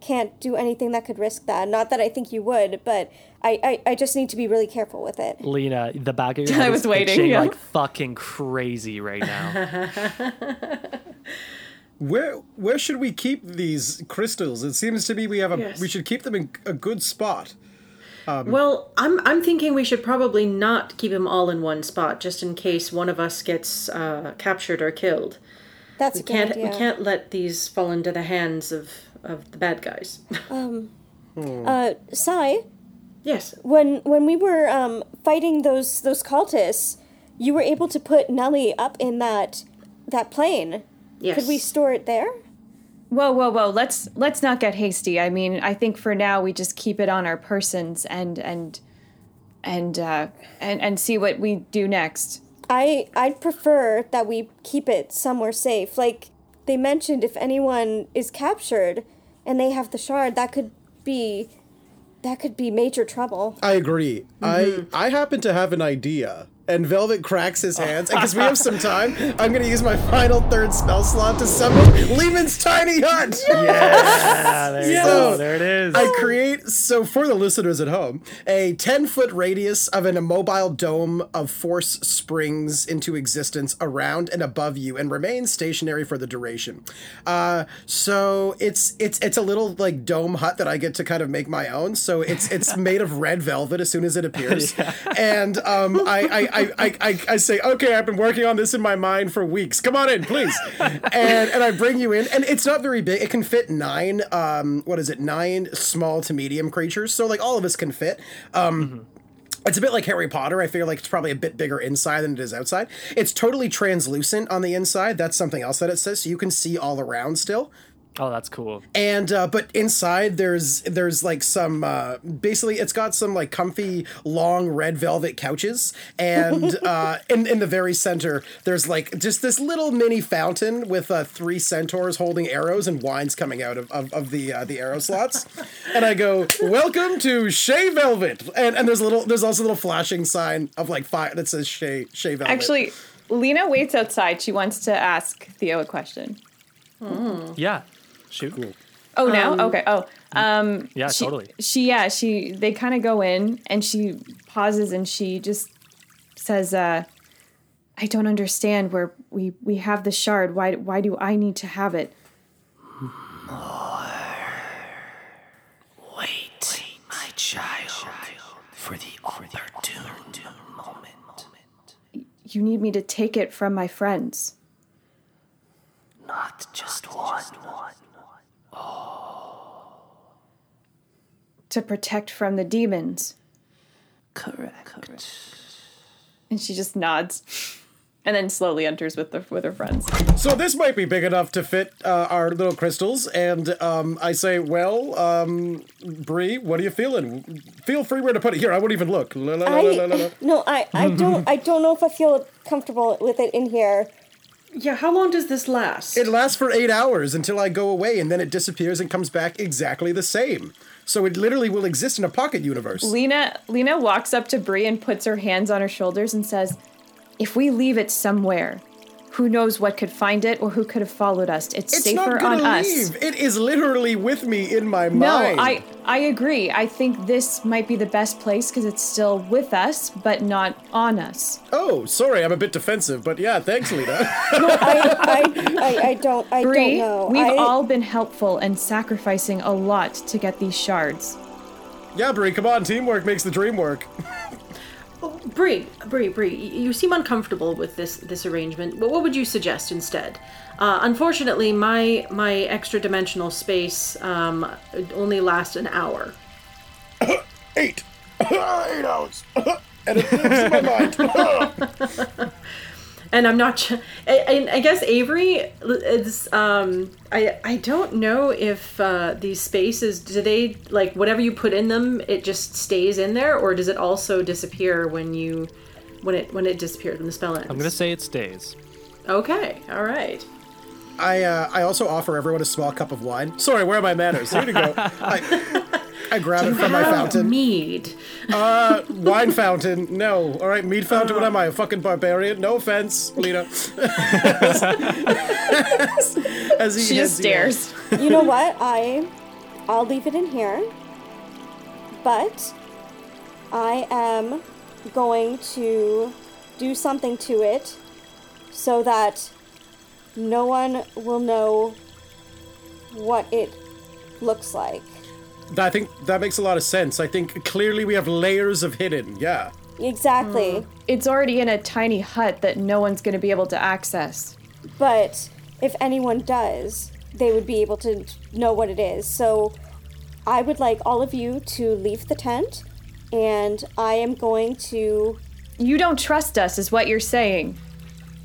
S5: can't do anything that could risk that. Not that I think you would, but I, I, I just need to be really careful with it.
S1: Lena, the back of your
S7: I was
S1: is
S7: waiting,
S1: itching
S7: yeah.
S1: like fucking crazy right now.
S3: Where where should we keep these crystals? It seems to me we have a
S6: Yes.
S3: we should keep them in a good spot.
S6: Well, I'm I'm thinking we should probably not keep them all in one spot, just in case one of us gets uh, captured or killed.
S5: That's
S6: We
S5: a good
S6: can't
S5: idea.
S6: we can't let these fall into the hands of of the bad guys.
S5: Um, uh, Sai,
S6: yes.
S5: when when we were um, fighting those those cultists, you were able to put Nellie up in that that plane.
S6: Yes.
S5: Could we store it there?
S7: Whoa, whoa, whoa! Let's let's not get hasty. I mean, I think for now we just keep it on our persons and and and uh, and and see what we do next.
S5: I I'd prefer that we keep it somewhere safe. Like they mentioned, if anyone is captured and they have the shard, that could be that could be major trouble.
S3: I agree. I mm-hmm. I happen to have an idea. And Velvet cracks his hands. Because we have some time, I'm going to use my final third spell slot to summon Leomund's Tiny Hut.
S1: yeah, there you
S3: Yes.
S1: go. There it is.
S3: I create, so for the listeners at home, a 10 foot radius of an immobile dome of force springs into existence around and above you and remains stationary for the duration. Uh, so it's it's it's a little like dome hut that I get to kind of make my own. So it's it's made of red velvet as soon as it appears. And um, I, I, I, I, I, say, okay, I've been working on this in my mind for weeks. Come on in, please. and and I bring you in, and it's not very big. It can fit nine. Um, what is it? Nine small to medium creatures. So like all of us can fit. Um, It's a bit like Harry Potter. I feel like it's probably a bit bigger inside than it is outside. It's totally translucent on the inside. That's something else that it says, so you can see all around still
S1: oh, that's cool.
S3: and uh, but inside there's there's like some uh, basically it's got some like comfy long red velvet couches and uh, in in the very center there's like just this little mini fountain with uh, three centaurs holding arrows and wines coming out of, of, of the uh, the arrow slots and I go welcome to Chez Velvet and and there's a little there's also a little flashing sign of like fire that says Chez Chez Velvet
S7: Actually, Lena waits outside. She wants to ask Theo a question.
S1: Yeah. Shoot.
S7: Oh, now? okay. Oh, um,
S1: Yeah,
S7: she,
S1: totally.
S7: She, yeah, she. They kind of go in, and she pauses, and she just says, uh, "I don't understand. Where we we have the shard. Why why do I need to have it? More.
S4: Wait, my child, for the opportune moment.
S7: You need me to take it from my friends."
S4: Not just one.
S7: To protect from the demons.
S4: Correct.
S7: And she just nods, and then slowly enters with the with her friends.
S3: So this might be big enough to fit uh, our little crystals, and um, I say, well, um, Bree, what are you feeling? Feel free where to put it. Here, I won't even look. La, la, la, la, la, la.
S5: I no, I I don't I don't know if I feel comfortable with it in here.
S6: Yeah, how long does this last?
S3: It lasts for eight hours until I go away, and then it disappears and comes back exactly the same. So it literally will exist in a pocket universe.
S7: Lena Lena walks up to Bree and puts her hands on her shoulders and says, "If we leave it somewhere, who knows what could find it or who could have followed us. It's,
S3: It's
S7: safer
S3: not
S7: on
S3: gonna
S7: us.
S3: leave. It is literally with me in my
S7: No,
S3: mind.
S7: I I agree. I think this might be the best place because it's still with us, but not on us.
S3: Oh, sorry, I'm a bit defensive, but yeah, thanks, Lita.
S5: I, I, I, I don't, I
S7: Bree,
S5: don't know.
S7: we've
S5: I,
S7: all been helpful and sacrificing a lot to get these shards.
S3: yeah, Bree, come on, teamwork makes the dream work.
S6: Bree, Bree, Bree, you seem uncomfortable with this this arrangement. But what would you suggest instead? Uh, unfortunately, my my extra dimensional space um, only lasts an hour.
S3: Eight. Eight hours. and it lives in my mind.
S6: and I'm not. Ch- I, I- I guess Avery is. Um, I I don't know if uh, these spaces do they like whatever you put in them, it just stays in there, or does it also disappear when you when it when it disappears when the spell ends?
S1: I'm gonna say it stays.
S6: Okay, all right.
S3: I uh, I also offer everyone a small cup of wine. Sorry, where are my manners? Here you go. I, I grab it from my fountain.
S6: Mead.
S3: Uh, wine fountain. No. All right, mead fountain. What am I, a fucking barbarian? No offense, Lita. As he
S7: She
S3: heads
S7: just
S3: you
S7: stares.
S5: you know what? I, I'll leave it in here. But I am going to do something to it so that no one will know what it looks like.
S3: I think that makes a lot of sense. I think clearly we have layers of hidden. Yeah.
S5: Exactly. Hmm.
S7: It's already in a tiny hut that no one's going to be able to access.
S5: But if anyone does, they would be able to know what it is. So I would like all of you to leave the tent, and I am going to.
S7: You don't trust us, is what you're saying.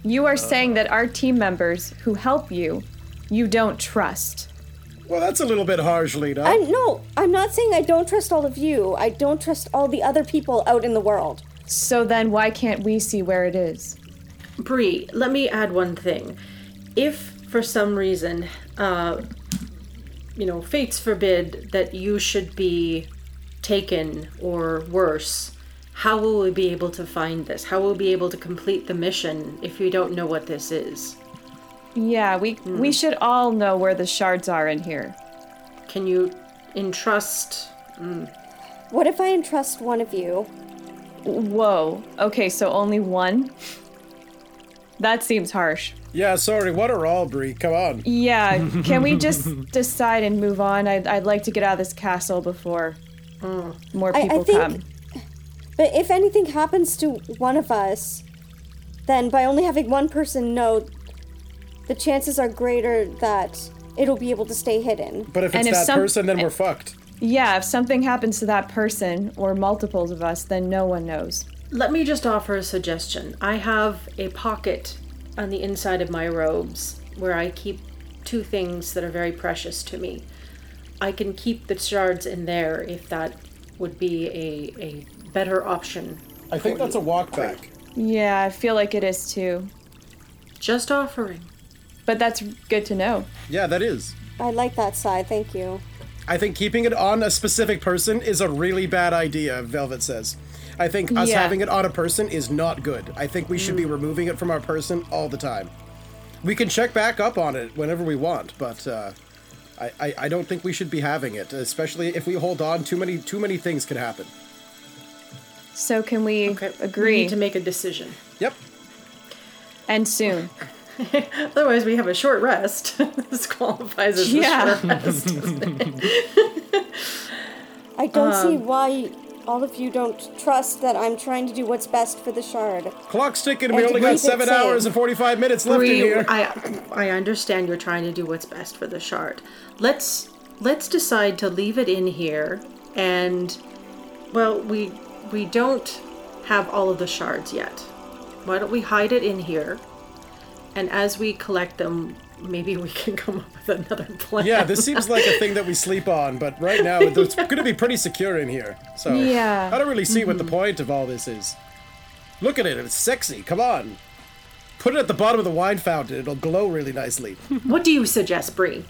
S7: You are uh. saying that our team members who help you, you don't trust.
S3: Well, that's a little bit harsh, Lita.
S5: I no, I'm not saying I don't trust all of you. I don't trust all the other people out in the world.
S7: So then why can't we see where it is?
S6: Bree, let me add one thing. If for some reason, uh, you know, fates forbid that you should be taken or worse, how will we be able to find this? How will we be able to complete the mission if we don't know what this is?
S7: Yeah, we we hmm. should all know where the shards are in here.
S6: Can you entrust? Hmm.
S5: What if I entrust one of you?
S7: Whoa. Okay, so only one? That seems harsh.
S3: yeah, sorry. What are all, Bree? Come on.
S7: Yeah, can we just decide and move on? I'd, I'd like to get out of this castle before hmm. more
S5: I- I
S7: people
S5: think-
S7: come.
S5: But if anything happens to one of us, then by only having one person know, the chances are greater that it'll be able to stay hidden.
S3: But if
S7: And
S3: it's
S7: if
S3: that
S7: some-
S3: person, then we're fucked.
S7: Yeah, if something happens to that person or multiples of us, then no one knows.
S6: Let me just offer a suggestion. I have a pocket on the inside of my robes where I keep two things that are very precious to me. I can keep the shards in there if that would be a, a better option.
S3: I think that's a walk back.
S7: Yeah, I feel like it is too.
S6: Just offering.
S7: But that's good to know.
S3: Yeah, that is.
S5: I like that side, thank you.
S3: I think keeping it on a specific person is a really bad idea, Velvet says. I think us
S7: Yeah.
S3: having it on a person is not good. I think we should be removing it from our person all the time. We can check back up on it whenever we want, but uh, I, I, I don't think we should be having it, especially if we hold on. Too many too many things could happen.
S7: So can we
S6: Okay. We
S7: agree?
S6: need to make a decision.
S3: Yep.
S7: and soon.
S6: Otherwise, we have a short rest. this qualifies as
S7: Yeah.
S6: a short rest.
S5: I don't see
S7: Um,
S5: why all of you don't trust that I'm trying to do what's best for the shard.
S3: Clock's ticking. We only got seven
S5: safe.
S3: hours and forty-five minutes left in here.
S6: I I understand you're trying to do what's best for the shard. Let's let's decide to leave it in here and well, we we don't have all of the shards yet. Why don't we hide it in here? And as we collect them, maybe we can come up with another plan.
S3: Yeah, this seems like a thing that we sleep on, but right now it's going to be pretty secure in here. So
S7: Yeah.
S3: I don't really see what the mm-hmm. point of all this is. Look at it, it's sexy. Come on. Put it at the bottom of the wine fountain. It'll glow really nicely.
S6: What do you suggest, Bree?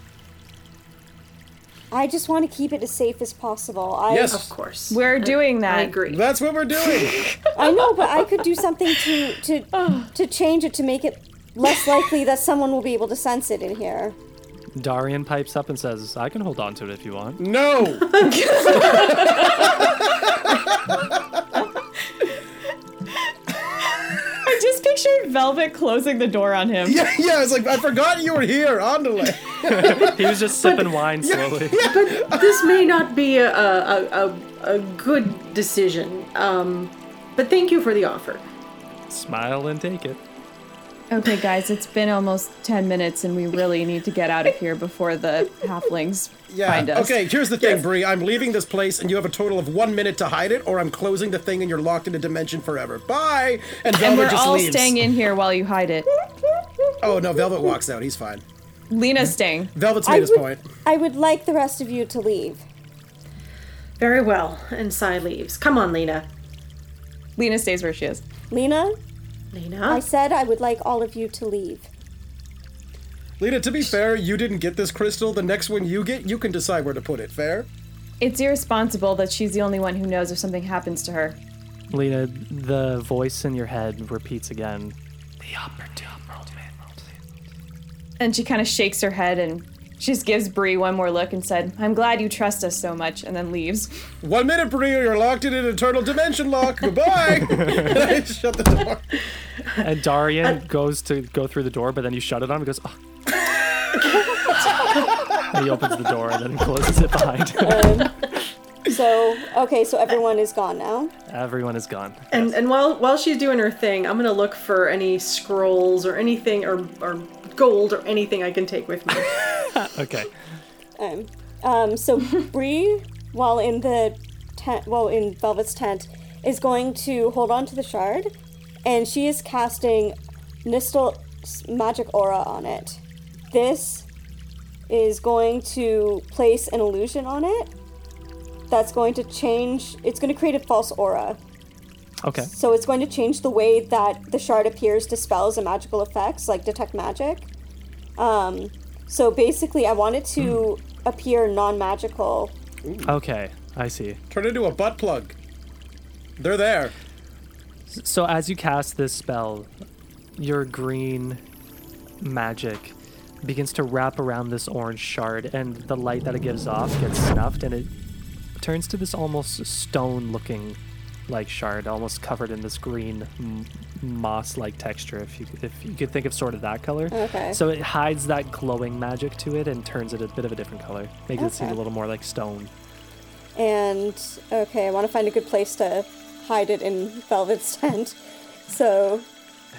S5: I just want to keep it as safe as possible. I,
S3: Yes.
S6: Of course.
S7: We're doing that.
S6: I agree.
S3: That's what we're doing.
S5: I know, but I could do something to to to change it to make it less likely that someone will be able to sense it in here.
S1: Darian pipes up and says, I can hold on to it if you want.
S3: No!
S7: I just pictured Velvet closing the door on him.
S3: yeah, yeah, it's like, I forgot you were here. Andale.
S1: He was just sipping wine slowly.
S6: Yeah, but this may not be a, a, a, a good decision, um, but thank you for the offer.
S1: Smile and take it.
S7: Okay, guys, it's been almost 10 minutes and we really need to get out of here before the halflings
S3: Yeah.
S7: find us.
S3: Okay, here's the thing, Bree. I'm leaving this place, and you have a total of one minute to hide it, or I'm closing the thing, and you're locked in a dimension forever. Bye. And Velvet
S7: And we're
S3: just
S7: all
S3: leaves.
S7: staying in here while you hide it.
S3: Oh no, Velvet walks out. He's fine.
S7: Lena's staying.
S3: Velvet's
S5: I
S3: made his
S5: would,
S3: point.
S5: I would like the rest of you to leave.
S6: Very well. And Sai leaves. Come on, Lena.
S7: Lena stays where she is.
S5: Lena,
S6: Lena?
S5: I said I would like all of you to leave.
S3: Lena, to be fair, you didn't get this crystal. The next one you get, you can decide where to put it. Fair?
S7: It's irresponsible that she's the only one who knows if something happens to her.
S1: Lena, the voice in your head repeats again. The opportunity.
S7: And she kind of shakes her head and she just gives Bree one more look and said, I'm glad you trust us so much, and then leaves.
S3: One minute, Bree, or you're locked in an eternal dimension lock. Goodbye. and I shut the door.
S1: And Darian goes to go through the door, but then you shut it on him and goes, oh. and he opens the door and then closes it behind him.
S5: So, okay, so everyone is gone now.
S1: Everyone is gone.
S6: And and while while she's doing her thing, I'm gonna look for any scrolls or anything or or gold or anything I can take with me.
S1: Okay.
S5: Um, um, so Bree, while in the tent, well, in Velvet's tent, is going to hold on to the shard, and she is casting Nystul's magic aura on it. This is going to place an illusion on it. That's going to change. It's going to create a false aura.
S1: Okay.
S5: So it's going to change the way that the shard appears to spells and magical effects, like detect magic. Um, so basically, I want it to appear non-magical.
S1: Okay. I see.
S3: Turn into a butt plug. They're there.
S1: So as you cast this spell, your green magic begins to wrap around this orange shard, and the light that it gives off gets snuffed, and it turns to this almost stone-looking like shard, almost covered in this green m- moss-like texture. If you if you could think of sort of that color.
S5: Okay.
S1: So it hides that glowing magic to it and turns it a bit of a different color, makes it seem a little more like stone.
S5: And okay, I want to find a good place to hide it in Velvet's tent. So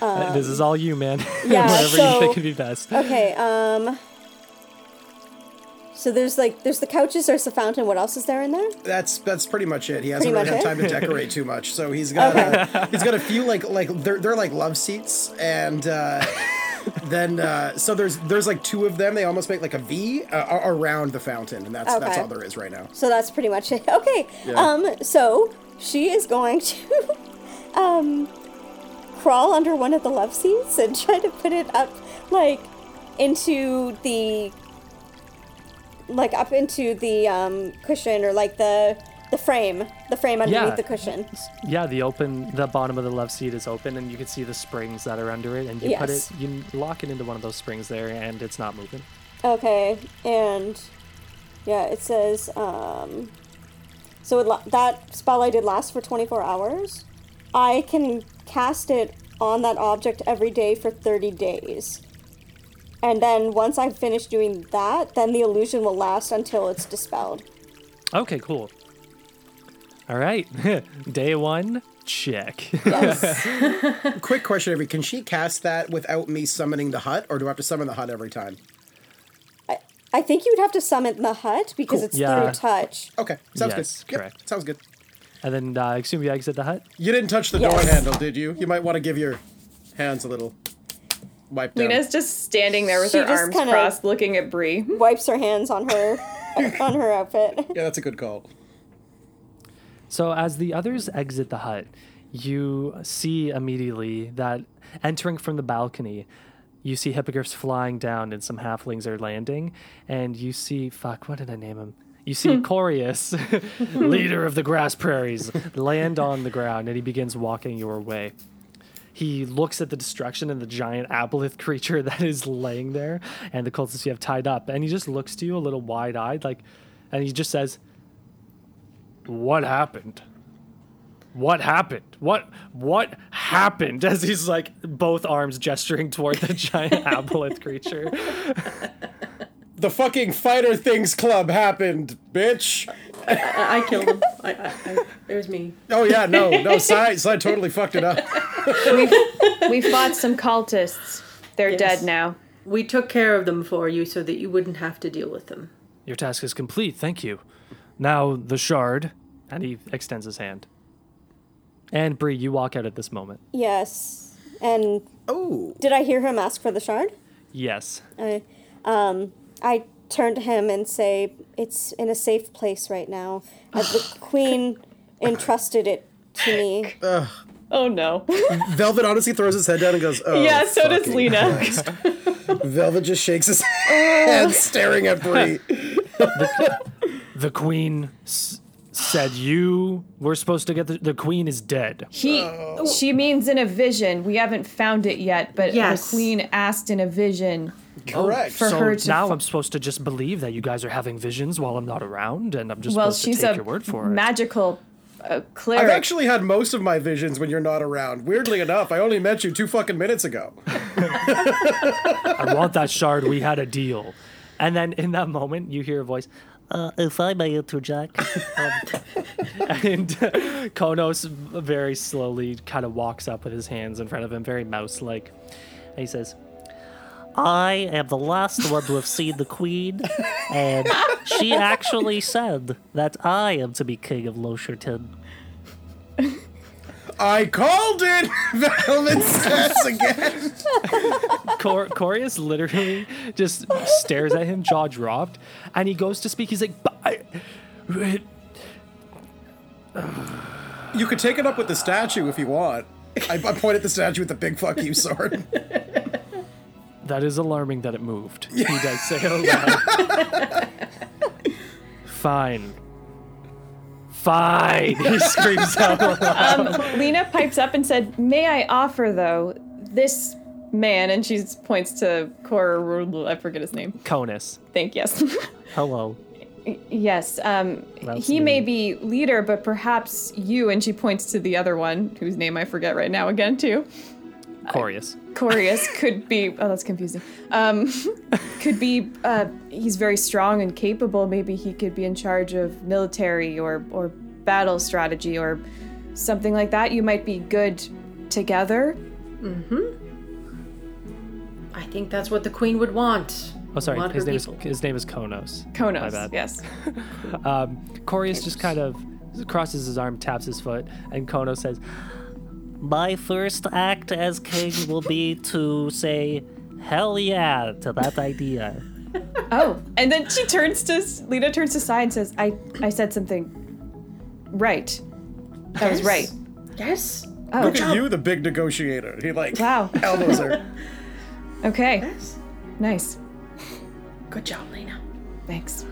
S1: Uh, this is all you, man.
S5: yeah,
S1: Wherever
S5: so-
S1: you think would be best.
S5: okay, um. So there's like there's the couches, there's the fountain. What else is there in there?
S3: That's that's pretty much it. He hasn't
S5: Pretty
S3: really had
S5: much
S3: time to decorate too much, so he's got uh, he's got a few like like they're they're like love seats, and uh, then uh, so there's there's like two of them. They almost make like a V uh, around the fountain, and that's that's all there is right now.
S5: So that's pretty much it. Okay. Yeah. Um. So she is going to, um, crawl under one of the love seats and try to put it up, like, into the, like up into the um cushion or like the the frame, the frame underneath
S1: Yeah.
S5: the cushion.
S1: Yeah, the open, the bottom of the love seat is open, and you can see the springs that are under it. And you put it, you lock it into one of those springs there, and it's not moving.
S5: Okay, and yeah, it says um, so it, that spell I did lasts for 24 hours. I can cast it on that object every day for 30 days. And then once I've finished doing that, then the illusion will last until it's dispelled.
S1: Okay, cool. All right, day one, check. Yes.
S3: Quick question, Avery: Can she cast that without me summoning the hut, or do I have to summon the hut every time?
S5: I, I think you would have to summon the hut because
S3: Cool.
S5: it's
S1: Yeah.
S5: through touch.
S3: Okay, sounds
S1: Yes,
S3: good. Yep,
S1: correct.
S3: sounds good.
S1: and then uh, I assume you exit the hut.
S3: You didn't touch the door handle, did you? You might want to give your hands a little wipe down.
S7: Lena's just standing there with
S5: She
S7: her
S5: just
S7: arms
S5: kinda-
S7: crossed, looking at Bree.
S5: Wipes her hands on her on her outfit.
S3: Yeah, that's a good call.
S1: So as the others exit the hut, you see immediately that entering from the balcony, you see hippogriffs flying down and some halflings are landing, and you see fuck, what did I name him? You see hmm. Corius, leader of the grass prairies, land on the ground and he begins walking your way. He looks at the destruction and the giant aboleth creature that is laying there, and the cultists you have tied up, and he just looks to you a little wide-eyed, like, and he just says, "What happened?" What happened? What what happened? As he's like both arms gesturing toward the giant aboleth creature.
S3: The fucking fighter things club happened, bitch.
S6: I, I killed him. I, I, I, it was me.
S3: Oh yeah, no, no, Sai, Sai totally fucked it up.
S7: We fought some cultists. They're
S6: Yes.
S7: dead now.
S6: We took care of them for you so that you wouldn't have to deal with them.
S1: Your task is complete, thank you. Now the shard, and he extends his hand. And Bree, you walk out at this moment.
S5: Yes. And
S3: Oh,
S5: did I hear him ask for the shard?
S1: Yes.
S5: I, um, I turn to him and say, "It's in a safe place right now. As the queen entrusted it to me."
S7: Oh no.
S3: Velvet honestly throws his head down and goes, "Oh."
S7: yeah, so does Lena.
S3: Velvet just shakes his head, staring at Bree.
S1: The queen s- said you were supposed to get the, the queen is dead.
S7: He, oh. she means in a vision. We haven't found it yet, but
S6: Yes.
S7: the queen asked in a vision
S3: Correct.
S7: for
S1: so
S7: her to.
S1: now
S7: fi-
S1: I'm supposed to just believe that you guys are having visions while I'm not around, and I'm just
S7: well,
S1: supposed to
S7: she's
S1: take
S7: a
S1: your word for it.
S7: magical uh,
S3: I've actually had most of my visions when you're not around. Weirdly enough, I only met you two fucking minutes ago.
S1: I want that shard. We had a deal. And then in that moment, you hear a voice.
S4: Uh, if I may interject, um,
S1: and Konos very slowly kind of walks up with his hands in front of him, very mouse-like. And he says,
S4: I am the last one to have seen the queen, and she actually said that I am to be king of Losherton.
S3: I called it! Velvet says again.
S1: Cor- Corius literally just stares at him, jaw dropped, and he goes to speak. He's like, "But I-
S3: You could take it up with the statue if you want. I, I point at the statue with the big fuck you sword.
S1: That is alarming that it moved. He does say out loud. Fine. Fine. He screams out loud.
S7: Lena pipes up and said, "May I offer though this man?" And she points to Cor. I forget his name.
S1: Conus.
S7: Thank yes.
S4: Hello.
S7: Yes, um,
S1: That's
S7: he may be leader, but perhaps you, and she points to the other one, whose name I forget right now again, too.
S1: Corius.
S7: Corius could be, oh, that's confusing. Um, could be, uh, he's very strong and capable. Maybe he could be in charge of military or, or battle strategy or something like that. You might be good together. Mhm.
S6: I think that's what the queen would want.
S1: Oh, sorry.
S6: Want
S1: His
S6: her
S1: name is his name is Konos.
S7: Konos.
S1: My bad.
S7: yes.
S1: Um, Corius just kind of crosses his arm, taps his foot, and Konos says,
S4: My first act as king will be to say, hell yeah, to that idea.
S7: Oh, and then she turns to, Lena turns to side and says, I, I said something right. That was right.
S6: Yes.
S7: Oh,
S3: Look at you, the big negotiator. He like
S7: Wow.
S3: elbows her.
S7: Okay.
S6: Yes.
S7: Nice.
S6: Good job, Lena.
S7: Thanks.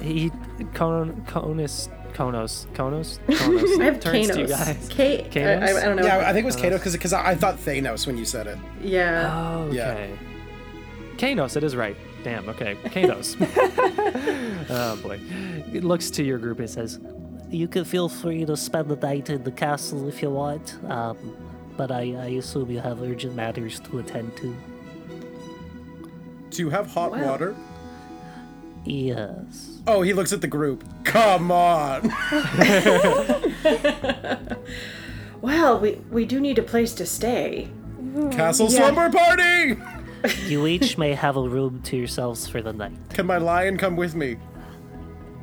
S1: he Kon- Konos Konos Konos Konos
S6: I have
S1: turns to you guys.
S6: K- I,
S1: Kanos?
S6: I, I don't know.
S3: Yeah, I think it was Kato because because I, I thought Thanos when you said it.
S6: yeah.
S1: Oh,
S3: Yeah.
S1: okay. Kanos, it is right. Damn, okay. Kanos. oh boy. It looks to your group and says,
S4: You can feel free to spend the night in the castle if you want, um, but I, I assume you have urgent matters to attend to.
S3: Do you have hot
S6: Wow.
S3: water?
S4: Yes.
S3: Oh, he looks at the group. Come on.
S6: Well, we we do need a place to stay.
S3: Castle slumber party.
S4: You each may have a room to yourselves for the night.
S3: Can my lion come with me?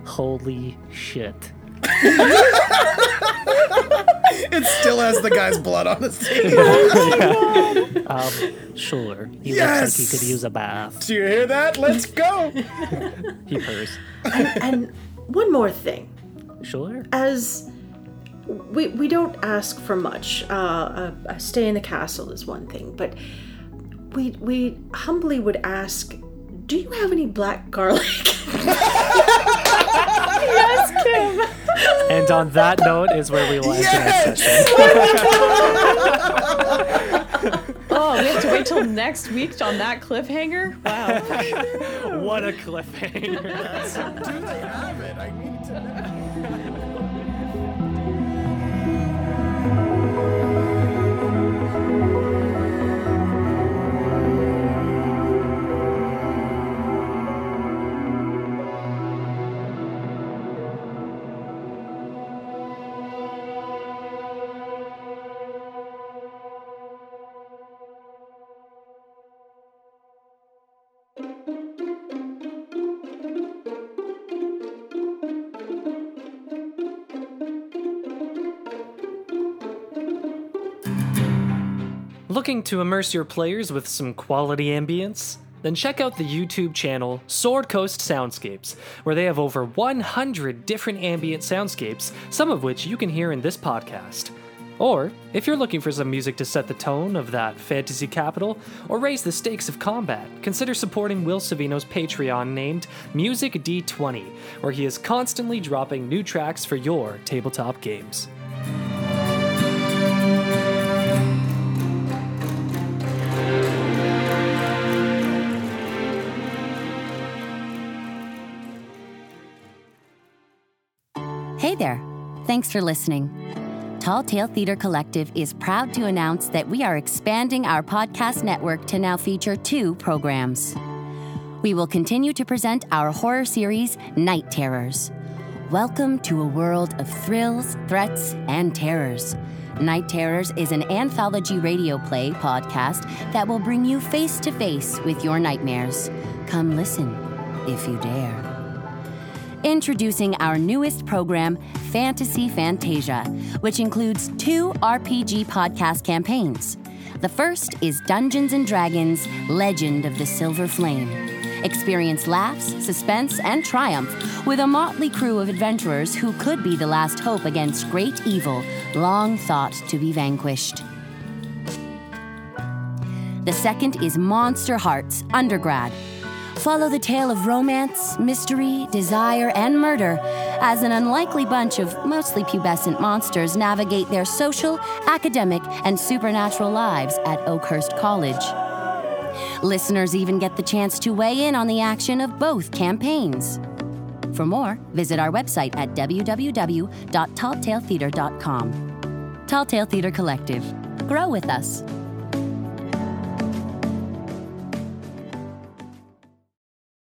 S4: Holy shit.
S3: It still has the guy's blood on his teeth.
S4: Um, sure. He
S3: Yes!
S4: looks like he could use a bath.
S3: Do you hear that? Let's go.
S1: he purrs.
S6: And one more thing.
S4: Sure.
S6: As we we don't ask for much. Uh, a, a stay in the castle is one thing, but we we humbly would ask. Do you have any black garlic?
S7: Yes, Kim.
S1: And on that note is where we will end tonight's session.
S7: Oh, we have to wait till next week on that cliffhanger? Wow.
S1: What a cliffhanger.
S3: Do they have it? I need to know.
S1: Looking to immerse your players with some quality ambience? Then check out the YouTube channel Sword Coast Soundscapes, where they have over 100 different ambient soundscapes, some of which you can hear in this podcast. Or, if you're looking for some music to set the tone of that fantasy capital or raise the stakes of combat, consider supporting Will Savino's Patreon named Music D20, where he is constantly dropping new tracks for your tabletop games.
S8: Thanks for listening. Tall Tale Theater Collective is proud to announce that we are expanding our podcast network to now feature two programs. We will continue to present our horror series, Night Terrors. Welcome to a world of thrills, threats, and terrors. Night Terrors is an anthology radio play podcast that will bring you face to face with your nightmares. Come listen if you dare. Introducing our newest program, Fantasy Fantasia, which includes two RPG podcast campaigns. The first is Dungeons and Dragons Legend of the Silver Flame. Experience laughs, suspense, and triumph with a motley crew of adventurers who could be the last hope against great evil long thought to be vanquished. The second is Monster Hearts Undergrad. Follow the tale of romance, mystery, desire, and murder as an unlikely bunch of mostly pubescent monsters navigate their social, academic, and supernatural lives at Oakhurst College. Listeners even get the chance to weigh in on the action of both campaigns. For more, visit our website at www.talltaletheater.com. Tall Tale Theater Collective. Grow with us.